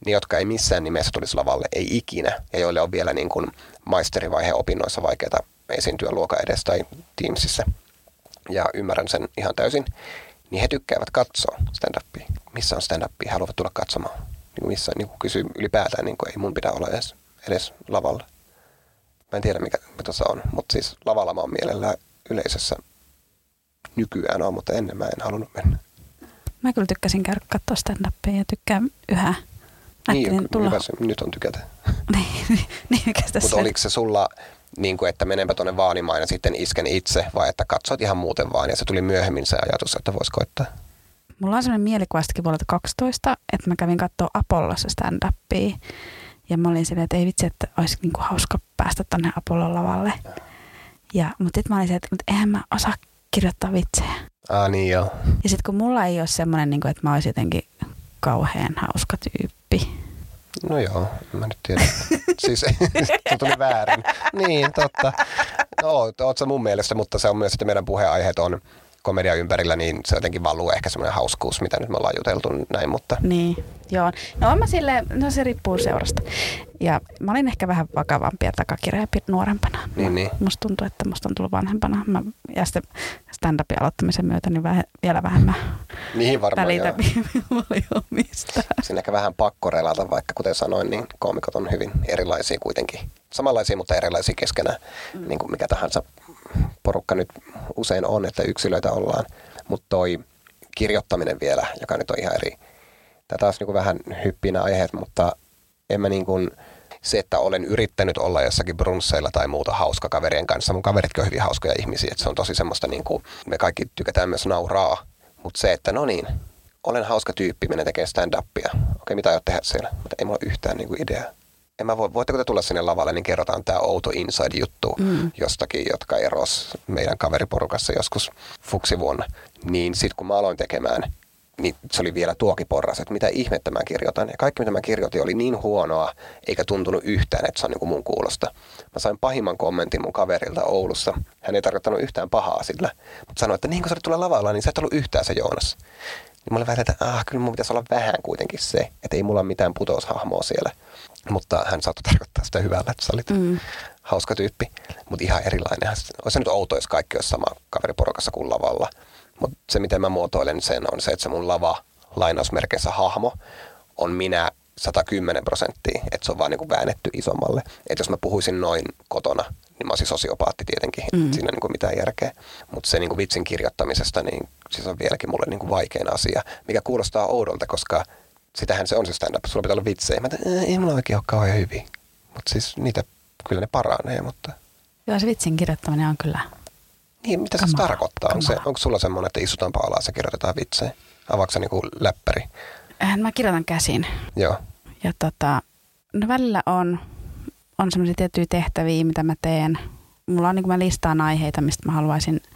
ne, jotka ei missään nimessä tulisi lavalle, ei ikinä, ja joille on vielä niin kuin maisterivaiheen opinnoissa vaikeaa esiintyä luokan edes tai Teamsissa, ja ymmärrän sen ihan täysin, niin he tykkäävät katsoa stand-upia. Missä on stand-upia? Haluavat tulla katsomaan. Niin kuin missä, niin kuin kysyy ylipäätään, niin kuin ei mun pidä olla edes, edes lavalla. Mä en tiedä, mikä tuossa on, mutta siis lavalla mä oon mielellään yleisössä nykyään on, mutta ennen mä en halunnut mennä. Mä kyllä tykkäsin käydä katsoa stand-upia ja tykkään yhä. Niin, tulla... hyvä se, nyt on tykätä. niin, niin Mutta oliko se sulla, niin kuin, että menenpä tuonne vaanimaan ja sitten isken itse, vai että katsot ihan muuten vaan, ja se tuli myöhemmin se ajatus, että voisi koittaa? mulla on sellainen mielikuvastakin vuodelta 12, että mä kävin katsoa Apollossa stand-upia. Ja mä olin silleen, että ei vitsi, että olisi niinku hauska päästä tonne Apollon lavalle. Ja, mutta sitten mä olin silleen, että eihän mä osaa kirjoittaa vitsejä. Ah niin joo. Ja sitten kun mulla ei ole semmoinen, niin että mä olisin jotenkin kauhean hauska tyyppi. No joo, mä nyt tiedän. siis se tuli väärin. Niin, totta. No, oot sä mun mielestä, mutta se on myös, että meidän puheenaiheet on komedia ympärillä, niin se jotenkin valuu ehkä semmoinen hauskuus, mitä nyt me ollaan juteltu näin, mutta... Niin, joo. No mä sille, no se riippuu seurasta. Ja mä olin ehkä vähän vakavampi ja takakirjaapi nuorempana. Niin, niin. Musta tuntuu, että musta on tullut vanhempana. Mä, ja sitten stand-upin aloittamisen myötä niin vähe, vielä vähemmän niin varmaan, välitä omista. Siinä ehkä vähän pakko relata, vaikka kuten sanoin, niin koomikot on hyvin erilaisia kuitenkin. Samanlaisia, mutta erilaisia keskenään, mm. niin kuin mikä tahansa porukka nyt usein on, että yksilöitä ollaan. Mutta toi kirjoittaminen vielä, joka nyt on ihan eri. Tämä taas niin kuin vähän hyppinä aiheet, mutta en mä niin kuin, se, että olen yrittänyt olla jossakin brunsseilla tai muuta hauska kaverien kanssa. Mun kaveritkin on hyvin hauskoja ihmisiä, että se on tosi semmoista, niin kuin, me kaikki tykätään myös nauraa. Mutta se, että no niin, olen hauska tyyppi, menen tekemään stand-upia. Okei, mitä aiot tehdä siellä? Mutta ei mulla ole yhtään niin kuin ideaa en mä voi, voitteko te tulla sinne lavalle, niin kerrotaan tämä outo inside-juttu mm. jostakin, jotka eros meidän kaveriporukassa joskus fuksivuonna. Niin sitten kun mä aloin tekemään, niin se oli vielä tuokin porras, että mitä ihmettä mä kirjoitan. Ja kaikki mitä mä kirjoitin oli niin huonoa, eikä tuntunut yhtään, että se on niin kuin mun kuulosta. Mä sain pahimman kommentin mun kaverilta Oulussa. Hän ei tarkoittanut yhtään pahaa sillä, mutta sanoi, että niin kun sä tulee lavalla, niin sä et ollut yhtään se Joonas. Niin mä olin vähän, että ah, kyllä mun pitäisi olla vähän kuitenkin se, että ei mulla ole mitään putoushahmoa siellä. Mutta hän saattoi tarkoittaa sitä hyvällä, että sä olit mm. hauska tyyppi. Mutta ihan erilainen. Olisi se nyt outo, jos kaikki olisi sama kaveriporukassa kuin lavalla. Mutta se, miten mä muotoilen sen, on se, että se mun lava lainausmerkeissä hahmo on minä 110 prosenttia, että se on vaan niin kuin väännetty isommalle. Että jos mä puhuisin noin kotona, niin mä olisin sosiopaatti tietenkin, mm. siinä niin kuin mitään järkeä. Mutta se niin kuin vitsin kirjoittamisesta, niin siis on vieläkin mulle niin kuin vaikein asia, mikä kuulostaa oudolta, koska sitähän se on se stand-up. Sulla pitää olla vitsejä. Mä tämän, ei mulla oikein ole kauhean hyvin. Mutta siis niitä, kyllä ne paranee, mutta... Joo, se vitsin kirjoittaminen on kyllä... Niin, mitä kamala, se tarkoittaa? On se, onko sulla semmoinen, että istutaanpa alas ja kirjoitetaan vitsejä? Avaako se niinku läppäri? Äh, mä kirjoitan käsin. Joo. Ja tota, no välillä on, on semmoisia tiettyjä tehtäviä, mitä mä teen. Mulla on niin kuin mä listaan aiheita, mistä mä haluaisin –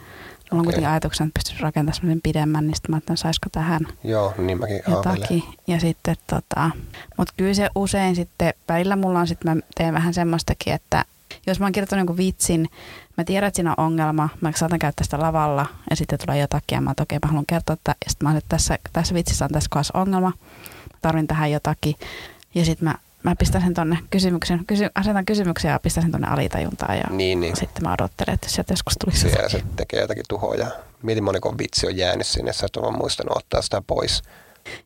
Mulla on kuitenkin ajatuksena, että pystyisi rakentamaan semmoisen pidemmän, niin sitten mä ajattelin, saisiko tähän Joo, niin mäkin jotakin. Ja sitten tota, mutta kyllä se usein sitten, välillä mulla on sitten, mä teen vähän semmoistakin, että jos mä oon kirjoittanut jonkun vitsin, mä tiedän, että siinä on ongelma, mä saatan käyttää sitä lavalla ja sitten tulee jotakin ja mä okei, okay, mä haluan kertoa, että, ja sitten mä että tässä, tässä vitsissä on tässä kohdassa ongelma, mä tarvin tähän jotakin. Ja sitten mä mä pistän sen tonne kysymyksen, kysy, asetan kysymyksiä ja pistän sen tonne alitajuntaan ja niin, niin. sitten mä odottelen, että sieltä joskus tulisi Siellä se tekee jotakin tuhoja. Mietin moniko vitsi on jäänyt sinne, sä et ole muistanut ottaa sitä pois.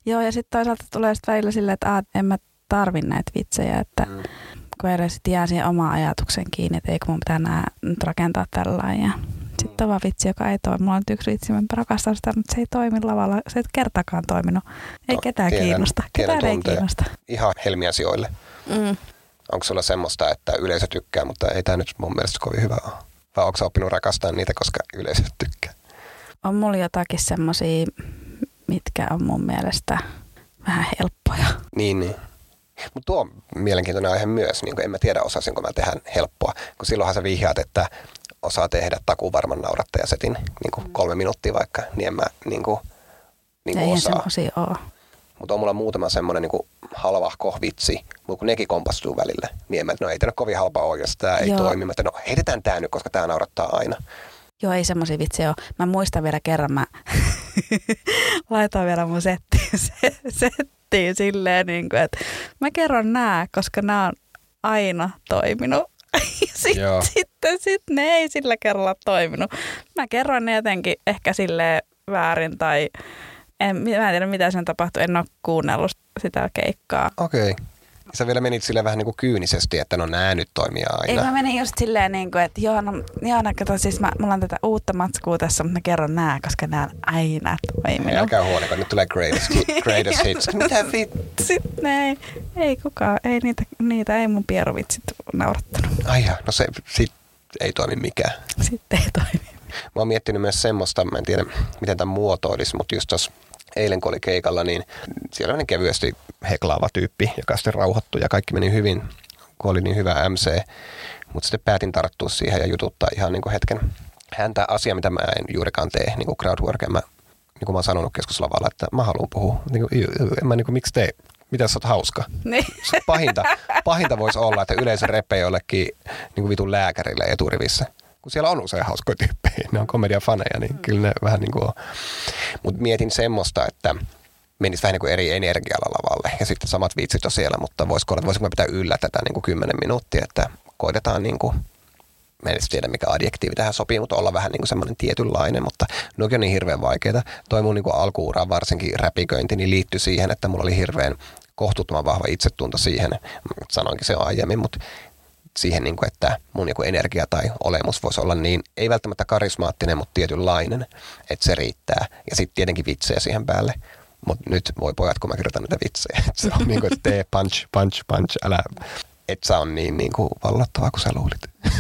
Joo, ja sitten toisaalta tulee sitten välillä silleen, että aah, en mä tarvi näitä vitsejä, että mm. Kun edes sitten jää siihen omaan ajatuksen kiinni, että eikö mun pitää nää nyt rakentaa tällainen ja sitten on vaan vitsi, joka ei toimi. Mulla on nyt yksi vitsi, mä rakastan sitä, mutta se ei toimi lavalla. Se ei kertakaan toiminut. Ei no, ketään tiedän, kiinnosta. Ketään tiedän ei kiinnosta. Ihan helmiä sijoille. Mm. Onko sulla semmoista, että yleisö tykkää, mutta ei tämä nyt mun mielestä kovin hyvä ole? Vai onko oppinut rakastaa niitä, koska yleisö tykkää? On mulla jotakin semmoisia, mitkä on mun mielestä vähän helppoja. Niin, niin. Mutta tuo on mielenkiintoinen aihe myös. Niin en mä tiedä, osasinko mä tehdä helppoa. Kun silloinhan sä vihjaat, että osaa tehdä takuvarman naurattajasetin niin kuin kolme minuuttia vaikka, niin en mä niin kuin, niin kuin osaa. ole. Mutta on mulla muutama semmoinen niin halvahko vitsi, mutta kun nekin kompastuu välillä, niin en mä, no ei tämä kovin halpa ole, jos tämä ei toimi. Mä no heitetään tämä nyt, koska tämä naurattaa aina. Joo, ei semmoisia vitsiä ole. Mä muistan vielä kerran, mä laitoin vielä mun settiin, settiin silleen, niin kuin, että mä kerron nää, koska nämä on aina toiminut. sitten, sitten sit ne ei sillä kerralla toiminut. Mä kerron ne jotenkin ehkä sille väärin tai en, mä en tiedä mitä sen tapahtui. En ole kuunnellut sitä keikkaa. Okei. Okay. Sä vielä menit sille vähän niin kuin kyynisesti, että no nää nyt toimia aina. Ei mä menin just silleen niin kuin, että joo, no, joo, no kato, siis mä, mulla on tätä uutta matskua tässä, mutta mä kerron nää, koska nää aina toiminut. Ei, älkää huoleko, nyt tulee greatest, greatest hits. Mitä vitsi? ne ei, ei kukaan, ei niitä, niitä ei mun pierovitsit naurattanut. Ai ja, no se sit ei toimi mikään. Sitten ei toimi. Mä oon miettinyt myös semmoista, mä en tiedä miten tämä muotoilisi, mutta just tuossa eilen kun oli keikalla, niin siellä oli kevyesti heklaava tyyppi, joka sitten rauhoittui ja kaikki meni hyvin, kun oli niin hyvä MC. Mutta sitten päätin tarttua siihen ja jututtaa ihan niin kuin hetken häntä asia, mitä mä en juurikaan tee, niin kuin crowdwork. Mä, niin kuin mä oon sanonut keskuslavalla, että mä haluan puhua. Niin kuin, en mä niin kuin, miksi tee? Mitä sä oot hauska? Niin. Pahinta, pahinta voisi olla, että yleisö repee jollekin niin kuin vitun lääkärille eturivissä kun siellä on usein hauskoja tyyppejä, ne on komediafaneja, niin kyllä ne vähän niin kuin on. Mutta mietin semmoista, että menisi vähän niin kuin eri energialla lavalle ja sitten samat vitsit on siellä, mutta voisiko, olla, voisiko mä pitää yllä tätä niin kuin 10 minuuttia, että koitetaan niin kuin mä en tiedä mikä adjektiivi tähän sopii, mutta olla vähän niin kuin semmoinen tietynlainen, mutta ne on niin hirveän vaikeita. Toi mun niin kuin alkuura, varsinkin räpiköinti, niin liittyi siihen, että mulla oli hirveän kohtuuttoman vahva itsetunto siihen, sanoinkin se aiemmin, mutta siihen, niin kuin, että mun joku energia tai olemus voisi olla niin, ei välttämättä karismaattinen, mutta tietynlainen, että se riittää. Ja sitten tietenkin vitsejä siihen päälle. Mutta nyt voi pojat, kun mä kirjoitan näitä vitsejä. Et se on niin kuin, että tee punch, punch, punch, älä, et sä on niin, niin kuin vallattavaa kuin sä luulit.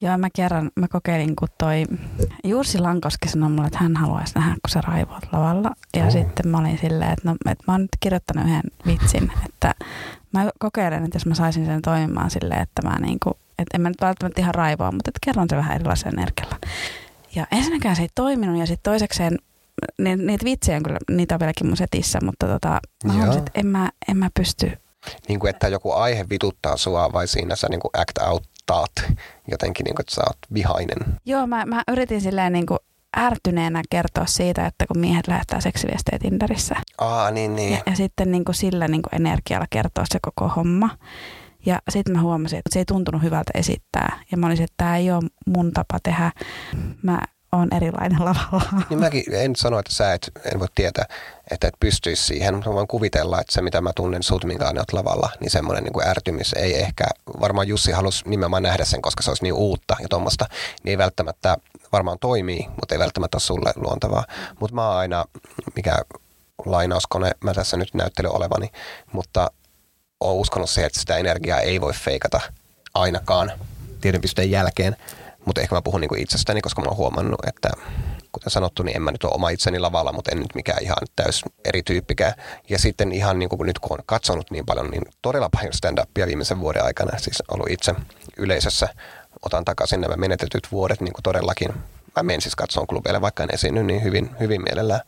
Joo, mä kerran, mä kokeilin, kun toi Jussi Lankoski sanoi mulle, että hän haluaisi nähdä, kun sä raivoat lavalla. Ja oh. sitten mä olin silleen, että, no, että mä oon nyt kirjoittanut yhden vitsin, että mä kokeilen, että jos mä saisin sen toimimaan silleen, että mä niinku, että en mä nyt välttämättä ihan raivoa, mutta että kerron se vähän erilaisella energialla. Ja ensinnäkään se ei toiminut ja sitten toisekseen ni, niitä vitsejä on kyllä, niitä on vieläkin mun setissä, mutta tota, mä huomasin, että en mä, en mä pysty. Niin kuin, että joku aihe vituttaa sua vai siinä sä niin kuin act out taat jotenkin, niin kuin, että sä oot vihainen. Joo, mä, mä yritin silleen niin kuin ärtyneenä kertoa siitä, että kun miehet lähettää seksiviestejä Tinderissä. Aa, niin, niin. Ja, ja sitten niin kuin sillä niin kuin energialla kertoa se koko homma. Ja sitten mä huomasin, että se ei tuntunut hyvältä esittää. Ja mä olisin, että tämä ei ole mun tapa tehdä. Mä on erilainen lavalla. Niin mäkin en sano, että sä et, en voi tietää, että et pystyisi siihen, mutta voin kuvitella, että se mitä mä tunnen sut, minkä olet lavalla, niin semmoinen niin kuin ärtymys ei ehkä, varmaan Jussi halusi nimenomaan nähdä sen, koska se olisi niin uutta ja tuommoista, niin ei välttämättä varmaan toimii, mutta ei välttämättä sulle luontavaa. Mutta mä oon aina, mikä lainauskone mä tässä nyt näyttely olevani, mutta oon uskonut siihen, että sitä energiaa ei voi feikata ainakaan tietyn pisteen jälkeen. Mutta ehkä mä puhun niinku itsestäni, koska mä oon huomannut, että kuten sanottu, niin en mä nyt ole oma itseni lavalla, mutta en nyt mikään ihan täys eri tyyppikään. Ja sitten ihan niin kuin nyt kun on katsonut niin paljon, niin todella paljon stand-upia viimeisen vuoden aikana, siis ollut itse yleisössä, otan takaisin nämä menetetyt vuodet niin kuin todellakin. Mä menen siis katsomaan klubeille, vaikka en esiinny niin hyvin, hyvin mielellään,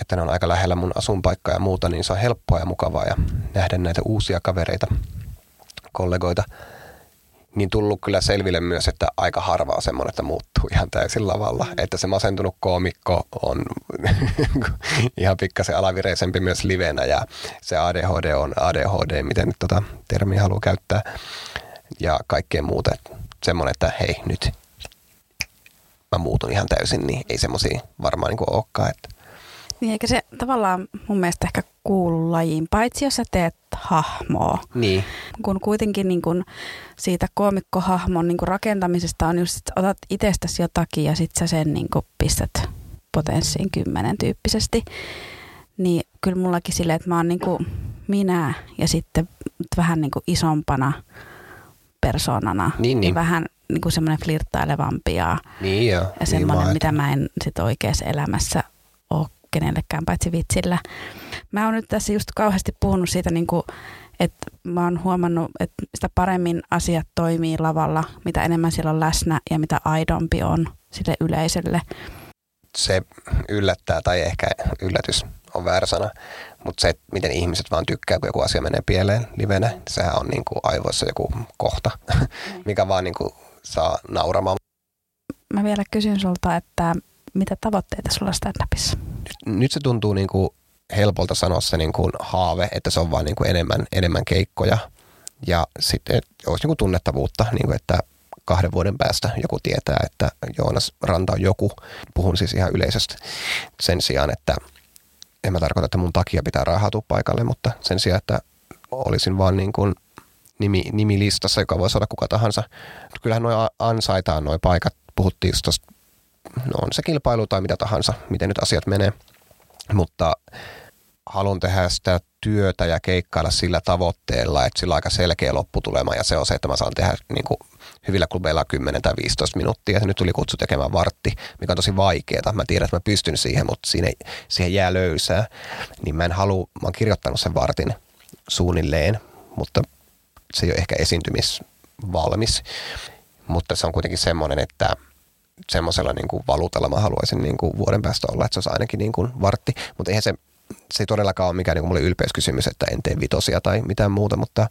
että ne on aika lähellä mun asunpaikkaa ja muuta, niin se on helppoa ja mukavaa ja nähdä näitä uusia kavereita, kollegoita – niin tullut kyllä selville myös, että aika harva on semmoinen, että muuttuu ihan täysin lavalla. Mm. Että se masentunut koomikko on ihan pikkasen alavireisempi myös livenä ja se ADHD on ADHD, miten nyt tota termiä haluaa käyttää ja kaikkea muuta. Semmoinen, että hei nyt mä muutun ihan täysin, niin ei semmoisia varmaan niin olekaan. Että niin eikä se tavallaan mun mielestä ehkä kuulu lajiin, paitsi jos sä teet hahmoa. Niin. Kun kuitenkin niin kun siitä koomikkohahmon niin kun rakentamisesta on just, että otat itsestäsi jotakin ja sit sä sen niin pistät potenssiin kymmenen tyyppisesti. Niin kyllä mullakin silleen, että mä oon niin minä ja sitten vähän niin isompana persoonana. Niin, niin. Ja vähän niin kuin semmoinen flirttailevampi ja, niin jo, ja semmoinen, niin mitä mä en sit oikeassa elämässä ole kenellekään paitsi vitsillä. Mä oon nyt tässä just kauheasti puhunut siitä, niin kuin, että mä oon huomannut, että sitä paremmin asiat toimii lavalla, mitä enemmän siellä on läsnä ja mitä aidompi on sille yleisölle. Se yllättää, tai ehkä yllätys on väärä sana, mutta se, että miten ihmiset vaan tykkää, kun joku asia menee pieleen livenä, sehän on niin kuin aivoissa joku kohta, mikä vaan niin kuin saa nauramaan. Mä vielä kysyn sulta, että mitä tavoitteita sulla stand-upissa? Nyt, nyt se tuntuu niin kuin helpolta sanoa se niin kuin haave, että se on vaan niin kuin enemmän, enemmän keikkoja ja sitten olisi niin kuin tunnettavuutta, niin kuin että kahden vuoden päästä joku tietää, että Joonas Ranta on joku. Puhun siis ihan yleisesti sen sijaan, että en mä tarkoita, että mun takia pitää rahautua paikalle, mutta sen sijaan, että olisin vaan niin kuin nimi, nimilistassa, joka voisi olla kuka tahansa. Kyllähän noin ansaitaan noin paikat. Puhuttiin just tosta no on se kilpailu tai mitä tahansa, miten nyt asiat menee. Mutta haluan tehdä sitä työtä ja keikkailla sillä tavoitteella, että sillä on aika selkeä lopputulema ja se on se, että mä saan tehdä niin kuin hyvillä klubeilla 10 tai 15 minuuttia. Ja nyt tuli kutsu tekemään vartti, mikä on tosi vaikeaa. Mä tiedän, että mä pystyn siihen, mutta siinä, siihen jää löysää. Niin mä en halua, mä oon kirjoittanut sen vartin suunnilleen, mutta se ei ole ehkä esiintymisvalmis. Mutta se on kuitenkin semmoinen, että semmoisella niin kuin valuutalla mä haluaisin niin kuin vuoden päästä olla, että se olisi ainakin niin kuin vartti. Mutta eihän se, se ei todellakaan ole mikään niin kuin mulle ylpeyskysymys, että en tee vitosia tai mitään muuta, mutta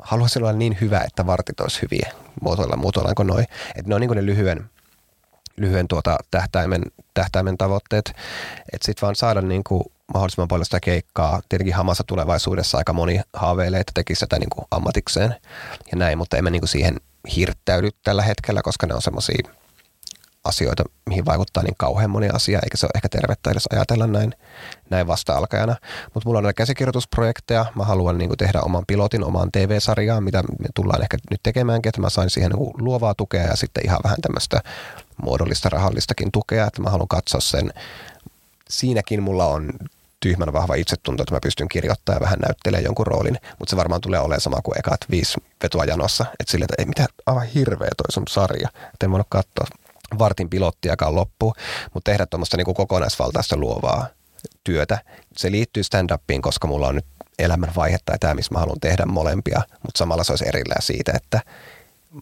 haluaisin olla niin hyvä, että vartit olisi hyviä. Muotoilla, muotoillaanko noin. Että ne on niin kuin ne lyhyen, lyhyen tuota tähtäimen, tähtäimen tavoitteet. Että sitten vaan saada niin kuin mahdollisimman paljon sitä keikkaa. Tietenkin hamassa tulevaisuudessa aika moni haaveilee, että tekisi sitä niin kuin ammatikseen ja näin, mutta emme niin kuin siihen hirttäydy tällä hetkellä, koska ne on semmoisia asioita, mihin vaikuttaa niin kauhean moni asia, eikä se ole ehkä tervettä edes ajatella näin, näin vasta-alkajana. Mutta mulla on näitä käsikirjoitusprojekteja, mä haluan niin kuin tehdä oman pilotin, omaan TV-sarjaan, mitä me tullaan ehkä nyt tekemäänkin, että mä sain siihen niin kuin luovaa tukea ja sitten ihan vähän tämmöistä muodollista, rahallistakin tukea, että mä haluan katsoa sen. Siinäkin mulla on tyhmän vahva itsetunto, että mä pystyn kirjoittamaan ja vähän näyttelemään jonkun roolin, mutta se varmaan tulee olemaan sama kuin ekat viisi vetoa janossa. Että sille, että ei mitään, aivan hirveä toi sun sarja, että en voinut katsoa vartin pilottiakaan loppu, mutta tehdä tuommoista niin kokonaisvaltaista luovaa työtä. Se liittyy stand-upiin, koska mulla on nyt elämän vaihe tai tämä, missä mä haluan tehdä molempia, mutta samalla se olisi erillään siitä, että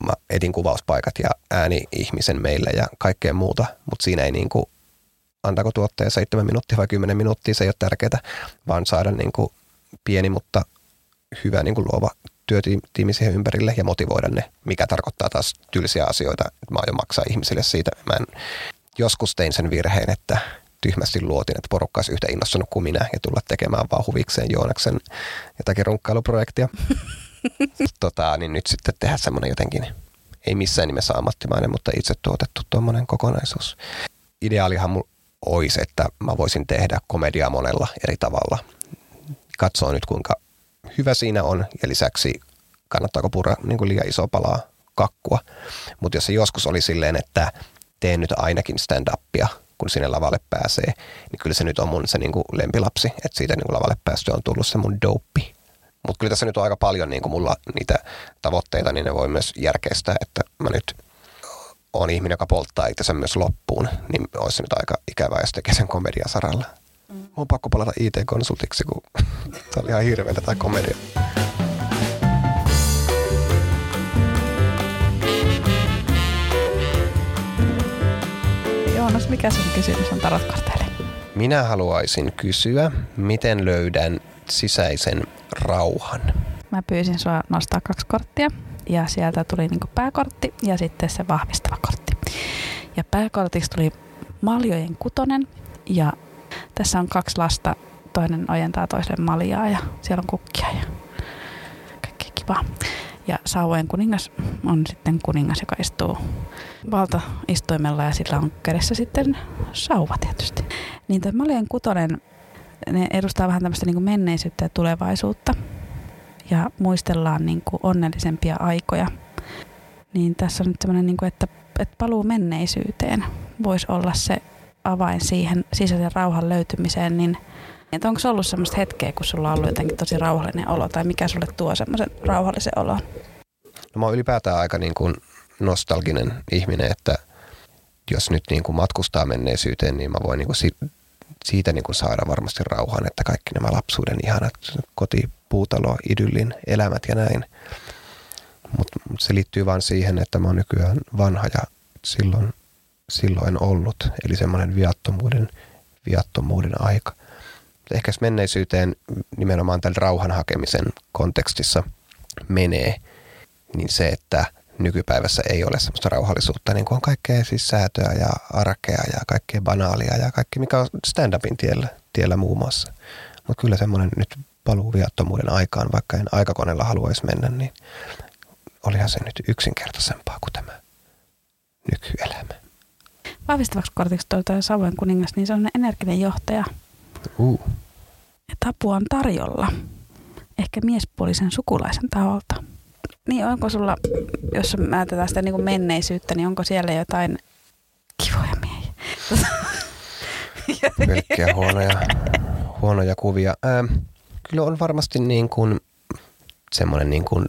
mä etin kuvauspaikat ja ääni ihmisen meille ja kaikkea muuta, mutta siinä ei niin kuin, antako tuottaja 7 minuuttia vai 10 minuuttia, se ei ole tärkeää, vaan saada niin kuin pieni, mutta hyvä niin kuin luova työtiimi siihen ympärille ja motivoida ne, mikä tarkoittaa taas tylsiä asioita. Mä aion maksaa ihmisille siitä. Mä en, joskus tein sen virheen, että tyhmästi luotin, että porukka olisi yhtä innostunut kuin minä ja tulla tekemään vaan huvikseen Joonaksen jotakin runkkailuprojektia. tota, niin nyt sitten tehdä semmoinen jotenkin, ei missään nimessä ammattimainen, mutta itse tuotettu tuommoinen kokonaisuus. Ideaalihan mulla olisi, että mä voisin tehdä komediaa monella eri tavalla. Katsoo nyt kuinka hyvä siinä on ja lisäksi kannattaako purra niin kuin liian iso palaa kakkua. Mutta jos se joskus oli silleen, että teen nyt ainakin stand-upia, kun sinne lavalle pääsee, niin kyllä se nyt on mun se niin kuin lempilapsi, että siitä niin kuin lavalle päästö on tullut se mun dope. Mutta kyllä tässä nyt on aika paljon niin kuin mulla niitä tavoitteita, niin ne voi myös järkeistää, että mä nyt on ihminen, joka polttaa itsensä myös loppuun, niin olisi nyt aika ikävää, jos tekee sen komediasaralla. Mun on pakko palata IT-konsultiksi, kun tämä oli ihan hirveätä tämä komedia. Joonas, mikä sun kysymys on tarotkorteille? Minä haluaisin kysyä, miten löydän sisäisen rauhan? Mä pyysin sua nostaa kaksi korttia ja sieltä tuli niinku pääkortti ja sitten se vahvistava kortti. Ja pääkortiksi tuli maljojen kutonen ja tässä on kaksi lasta, toinen ojentaa toiselle maljaa ja siellä on kukkia ja kaikki kiva. Ja sauvojen kuningas on sitten kuningas, joka istuu valtaistuimella ja sillä on kädessä sitten sauva tietysti. Niin tämä maljojen kutonen, ne edustaa vähän tämmöistä niin menneisyyttä ja tulevaisuutta. Ja muistellaan niin kuin onnellisempia aikoja. Niin tässä on nyt semmoinen, niin kuin, että, että paluu menneisyyteen voisi olla se avain siihen sisäisen rauhan löytymiseen, niin että onko ollut semmoista hetkeä, kun sulla on ollut jotenkin tosi rauhallinen olo, tai mikä sulle tuo semmoisen rauhallisen olon? No mä oon ylipäätään aika niin kuin nostalginen ihminen, että jos nyt niin kuin matkustaa menneisyyteen, niin mä voin niin kuin si- siitä niin kuin saada varmasti rauhan, että kaikki nämä lapsuuden ihanat koti, puutalo, idyllin elämät ja näin. Mutta se liittyy vain siihen, että mä oon nykyään vanha ja silloin silloin ollut, eli semmoinen viattomuuden, viattomuuden aika. Ehkä menneisyyteen nimenomaan tämän rauhan hakemisen kontekstissa menee, niin se, että nykypäivässä ei ole semmoista rauhallisuutta, niin kuin on kaikkea siis säätöä ja arkea ja kaikkea banaalia ja kaikki, mikä on stand-upin tiellä, tiellä muun muassa. Mutta kyllä semmoinen nyt paluu viattomuuden aikaan, vaikka en aikakoneella haluaisi mennä, niin olihan se nyt yksinkertaisempaa kuin tämä nykyelämä vahvistavaksi kortiksi tuota Savojen kuningas, niin se on energinen johtaja. Uh. Ja apua on tarjolla. Ehkä miespuolisen sukulaisen taholta. Niin onko sulla, jos ajatellaan sitä niin kuin menneisyyttä, niin onko siellä jotain kivoja miehiä? Pelkkiä huonoja, huonoja kuvia. Ää, kyllä on varmasti niin kuin semmoinen niin kuin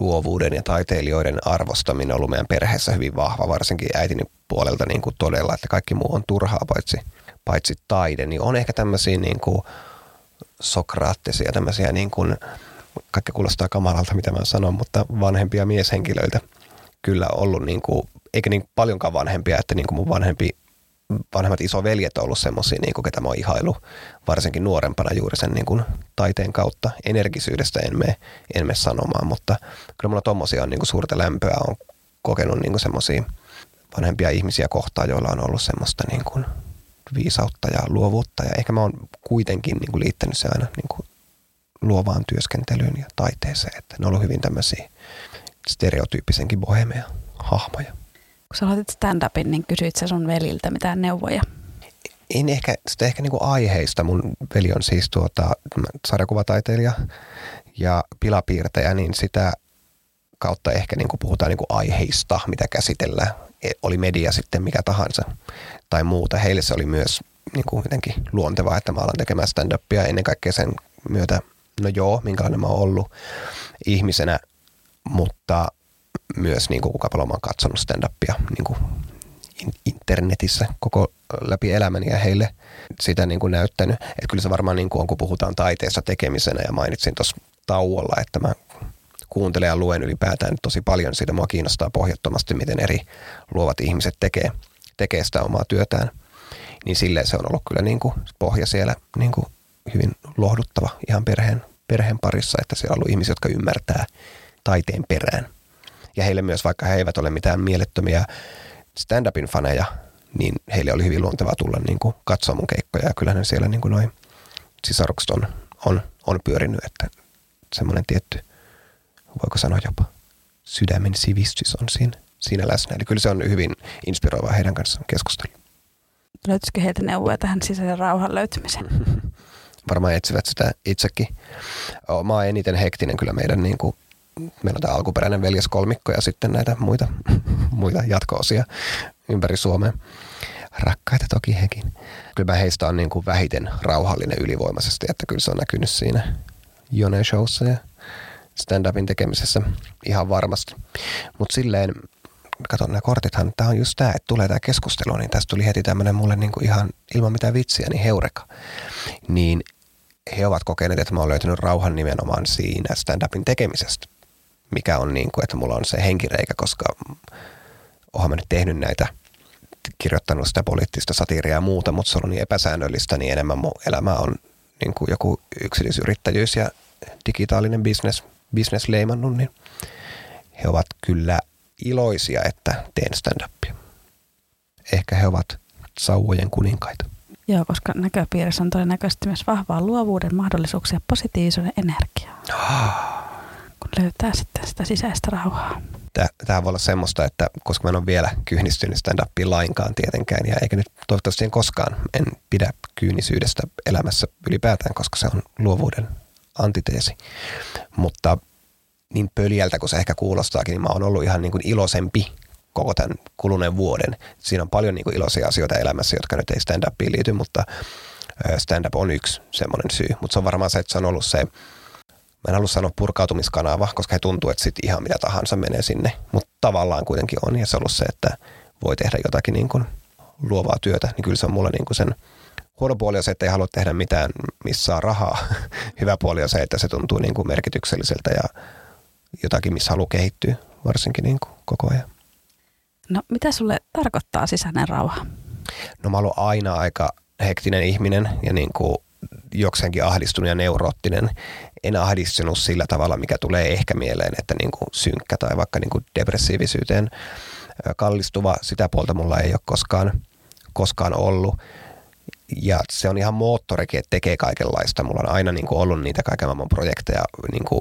luovuuden ja taiteilijoiden arvostaminen on ollut meidän perheessä hyvin vahva, varsinkin äitini puolelta niin kuin todella, että kaikki muu on turhaa paitsi, paitsi taide, niin on ehkä tämmöisiä niin kuin sokraattisia, tämmöisiä niin kuin, kaikki kuulostaa kamalalta, mitä mä sanon, mutta vanhempia mieshenkilöitä kyllä ollut, niin kuin, eikä niin paljonkaan vanhempia, että niin kuin mun vanhempi vanhemmat isoveljet on ollut semmoisia, niin ketä mä oon ihailu varsinkin nuorempana juuri sen niin kuin, taiteen kautta. Energisyydestä en mene, en mene sanomaan, mutta kyllä mulla tommosia on niin kuin, suurta lämpöä. on kokenut niin kuin, semmoisia vanhempia ihmisiä kohtaan, joilla on ollut semmoista niin kuin, viisautta ja luovuutta. Ja ehkä mä oon kuitenkin niin kuin, liittänyt se aina niin kuin, luovaan työskentelyyn ja taiteeseen. Että ne on ollut hyvin tämmöisiä stereotyyppisenkin bohemia hahmoja. Kun sä aloitit stand-upin, niin kysyit sä sun veliltä mitään neuvoja? En ehkä, sitä ehkä niinku aiheista. Mun veli on siis tuota, sarjakuvataiteilija ja pilapiirtäjä, niin sitä kautta ehkä niinku puhutaan niinku aiheista, mitä käsitellään. E, oli media sitten mikä tahansa tai muuta. Heille se oli myös niinku jotenkin luontevaa, että mä alan tekemään stand-upia ennen kaikkea sen myötä, no joo, minkälainen mä oon ollut ihmisenä, mutta myös niin kuin, kuinka paljon mä katsonut stand-upia niin kuin internetissä koko läpi elämäni ja heille sitä niin kuin näyttänyt. Että kyllä se varmaan niin kuin on, kun puhutaan taiteessa tekemisenä ja mainitsin tuossa tauolla, että mä kuuntelen ja luen ylipäätään tosi paljon siitä. Mua kiinnostaa pohjattomasti, miten eri luovat ihmiset tekee, tekee sitä omaa työtään. Niin silleen se on ollut kyllä niin kuin pohja siellä niin kuin hyvin lohduttava ihan perheen, perheen parissa, että siellä on ollut ihmisiä, jotka ymmärtää taiteen perään – ja heille myös, vaikka he eivät ole mitään mielettömiä stand-upin faneja, niin heille oli hyvin luontevaa tulla niin kuin katsoa mun keikkoja. Ja kyllähän siellä niin kuin noin sisarukset on, on, on pyörinyt, että semmoinen tietty, voiko sanoa jopa, sydämen sivistys on siinä, siinä läsnä. Eli kyllä se on hyvin inspiroivaa heidän kanssaan keskustella. Löytyisikö heiltä neuvoja tähän sisäisen rauhan löytymiseen? Varmaan etsivät sitä itsekin. Mä oon eniten hektinen kyllä meidän niin kuin meillä on tämä alkuperäinen veljeskolmikko ja sitten näitä muita, muita jatko-osia ympäri Suomea. Rakkaita toki hekin. Kyllä mä heistä on niin kuin vähiten rauhallinen ylivoimaisesti, että kyllä se on näkynyt siinä Jone Showssa ja stand-upin tekemisessä ihan varmasti. Mutta silleen, kato nämä kortithan, tämä on just tämä, että tulee tämä keskustelu, niin tästä tuli heti tämmöinen mulle niin kuin ihan ilman mitään vitsiä, niin heureka. Niin he ovat kokeneet, että mä oon löytänyt rauhan nimenomaan siinä stand-upin tekemisestä mikä on niin kuin, että mulla on se henkireikä, koska oonhan mä nyt tehnyt näitä, kirjoittanut sitä poliittista satiiria ja muuta, mutta se on niin epäsäännöllistä, niin enemmän mun elämä on niin kuin joku yksityisyrittäjyys ja digitaalinen business, business leimannut, niin he ovat kyllä iloisia, että teen stand-upia. Ehkä he ovat sauvojen kuninkaita. Joo, koska näköpiirissä on todennäköisesti myös vahvaa luovuuden mahdollisuuksia positiivisuuden energiaa. Kun löytää sitten sitä sisäistä rauhaa. Tämä voi olla semmoista, että koska mä en ole vielä kyynistynyt stand-upiin lainkaan tietenkään, ja eikä nyt toivottavasti en koskaan, en pidä kyynisyydestä elämässä ylipäätään, koska se on luovuuden antiteesi. Mutta niin pöljältä kuin se ehkä kuulostaakin, niin mä oon ollut ihan niin kuin iloisempi koko tämän kuluneen vuoden. Siinä on paljon niin kuin iloisia asioita elämässä, jotka nyt ei stand-upiin liity, mutta stand-up on yksi semmoinen syy. Mutta se on varmaan se, että se on ollut se Mä en halua sanoa purkautumiskanava, koska he tuntuu, että sitten ihan mitä tahansa menee sinne. Mutta tavallaan kuitenkin on. Ja se on ollut se, että voi tehdä jotakin niin kuin luovaa työtä. Niin kyllä se on mulle niin kuin sen huono puoli on se, että ei halua tehdä mitään, missä saa rahaa. Hyvä puoli on se, että se tuntuu niin kuin merkitykselliseltä ja jotakin, missä haluaa kehittyä varsinkin niin kuin koko ajan. No mitä sulle tarkoittaa sisäinen rauha? No mä oon aina aika hektinen ihminen ja niin kuin jokseenkin ahdistunut ja neuroottinen. En ahdistunut sillä tavalla, mikä tulee ehkä mieleen, että niin kuin synkkä tai vaikka niin kuin depressiivisyyteen kallistuva. Sitä puolta mulla ei ole koskaan, koskaan ollut. Ja se on ihan moottorikin, että tekee kaikenlaista. Mulla on aina niin kuin ollut niitä kaiken maailman projekteja niin kuin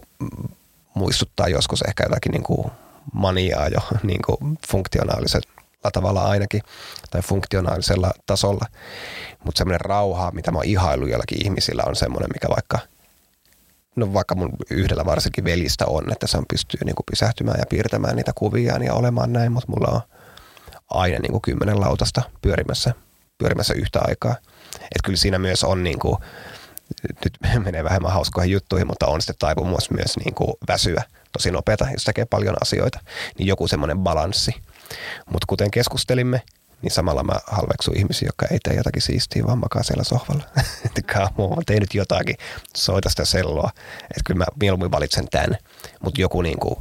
muistuttaa joskus ehkä jotakin niin kuin maniaa jo niin kuin funktionaaliset tavalla ainakin, tai funktionaalisella tasolla. Mutta semmoinen rauha, mitä mä oon jollakin ihmisillä, on semmoinen, mikä vaikka, no vaikka mun yhdellä varsinkin velistä on, että se on pystyy niinku pysähtymään ja piirtämään niitä kuviaan ja olemaan näin, mutta mulla on aina niinku kymmenen lautasta pyörimässä, pyörimässä yhtä aikaa. Että kyllä siinä myös on niin kuin, nyt menee vähemmän hauskoihin juttuihin, mutta on sitten taipumus myös niin kuin väsyä tosi nopeata, jos tekee paljon asioita, niin joku semmoinen balanssi. Mutta kuten keskustelimme, niin samalla mä halveksun ihmisiä, jotka ei tee jotakin siistiä, vaan makaa siellä sohvalla. Että on tehnyt jotakin, soita sitä selloa. Että kyllä mä mieluummin valitsen tämän, mutta joku niin kuin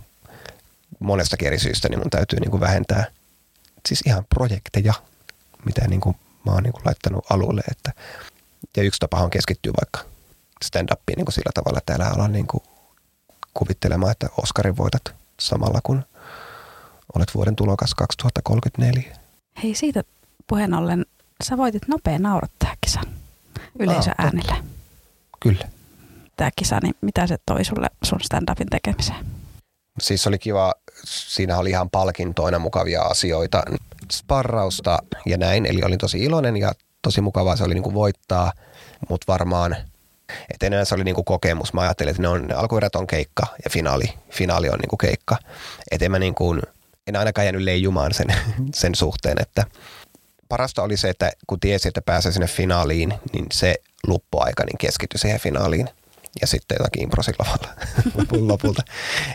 monestakin eri syystä, niin mun täytyy niin kuin vähentää siis ihan projekteja, mitä niin kuin mä oon niin kuin laittanut alulle. Että, ja yksi tapa on keskittyä vaikka stand-upiin niin kuin sillä tavalla, että älä ala niin kuin kuvittelemaan, että Oscarin voitat samalla kun olet vuoden tulokas 2034. Hei siitä puheen ollen, sä voitit nopea naurattajakisan yleisöäänillä. Ah, Kyllä. Tämä kisa, niin mitä se toi sulle sun stand-upin tekemiseen? Siis oli kiva, siinä oli ihan palkintoina mukavia asioita, sparrausta ja näin, eli olin tosi iloinen ja tosi mukavaa se oli niin kuin voittaa, mutta varmaan – että enää se oli niinku kokemus. Mä ajattelin, että ne, on, ne alkuerät on keikka ja finaali, finaali on niinku keikka. Että en mä niinku, en ainakaan jäänyt leijumaan sen, sen suhteen, että parasta oli se, että kun tiesi, että pääsee sinne finaaliin, niin se luppuaika niin keskittyi siihen finaaliin ja sitten jotakin improsilavalla lopulta.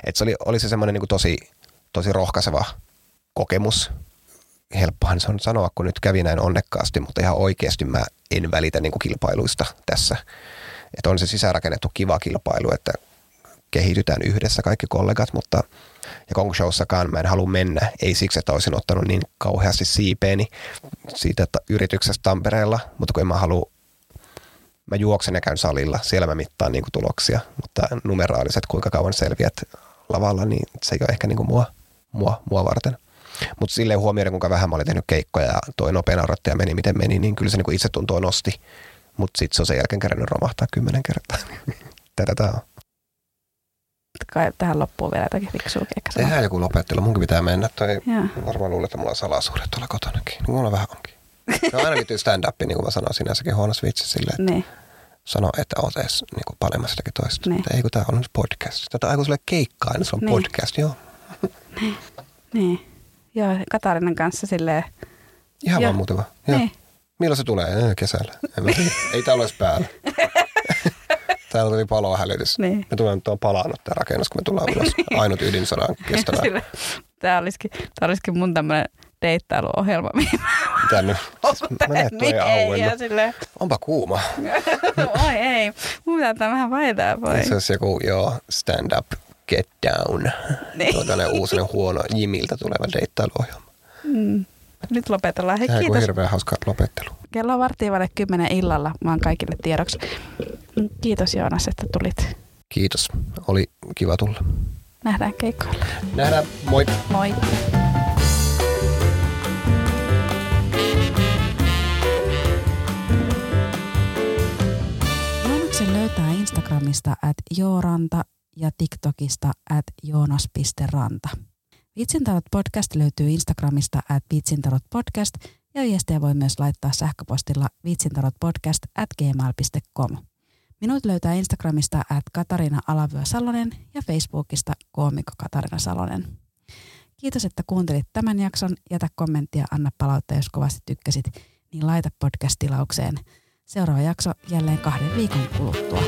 Et se oli, oli se semmoinen niin tosi, tosi rohkaiseva kokemus. Helppohan se on sanoa, kun nyt kävi näin onnekkaasti, mutta ihan oikeasti mä en välitä niin kuin kilpailuista tässä. Että on se sisäänrakennettu kiva kilpailu, että kehitytään yhdessä kaikki kollegat, mutta ja Kong Showssakaan mä en halua mennä. Ei siksi, että olisin ottanut niin kauheasti siipeeni siitä että yrityksestä Tampereella, mutta kun en mä halua mä juoksen ja käyn salilla, siellä mä mittaan niin kuin tuloksia, mutta numeraaliset, kuinka kauan selviät lavalla, niin se ei ole ehkä niin kuin mua, mua, mua varten. Mutta silleen huomioiden, kuinka vähän mä olin tehnyt keikkoja ja toi nopea naurattaja meni miten meni, niin kyllä se niin itse tuntuu nosti. Mutta sitten se on sen jälkeen kerännyt romahtaa kymmenen kertaa. Tätä tämä on kai tähän loppuun vielä jotakin fiksua keikkaa. Tehdään joku lopettelu. Munkin pitää mennä. Toi varmaan luulen, että mulla on salasuhde tuolla kotonakin. Niin mulla vähän onkin. No aina liittyy stand-up, niin kuin mä sanoin sinänsäkin huono vitsi silleen, että niin. sano, että oot edes niin kuin paremmassa sitäkin toista. Niin. Ei kun tää on nyt podcast. Tätä aiku sulle keikkaa, niin se on niin. podcast, joo. Niin. niin. Joo, Katarinan kanssa silleen. Ihan joo. vaan muuten vaan. Niin. Milloin se tulee? Kesällä. ei tää ole päällä. Täällä tuli palohälytys. Niin. Me tulemme tuon palannut tämä rakennus, kun me tullaan ulos. Ainut ydinsodan kestävä. tämä olisikin, tämä olisikin mun tämmöinen deittailuohjelma. Mitä nyt? Mä näet toi auennut. Sille... Onpa kuuma. Oi ei. Mun pitää ottaa vähän vaitaa pois. Se olisi joku, joo, stand up, get down. Niin. Tuo tällainen uusi huono Jimiltä tuleva deittailuohjelma. Mm. Nyt lopetellaan. Hei, Tämä kiitos. hirveän hauska lopettelu. Kello on varttiin vaille kymmenen illalla, vaan kaikille tiedoksi. Kiitos Joonas, että tulit. Kiitos. Oli kiva tulla. Nähdään keikkoilla. Nähdään. Moi. Moi. Joonaksen löytää Instagramista at jooranta ja TikTokista at joonas.ranta. Vitsintalot podcast löytyy Instagramista at vitsintalot podcast ja viestejä voi myös laittaa sähköpostilla vitsintalotpodcast at gmail.com. Minut löytää Instagramista at Katarina Alavyö Salonen ja Facebookista koomikko Katarina Salonen. Kiitos, että kuuntelit tämän jakson. Jätä kommenttia, anna palautetta, jos kovasti tykkäsit, niin laita podcast-tilaukseen. Seuraava jakso jälleen kahden viikon kuluttua.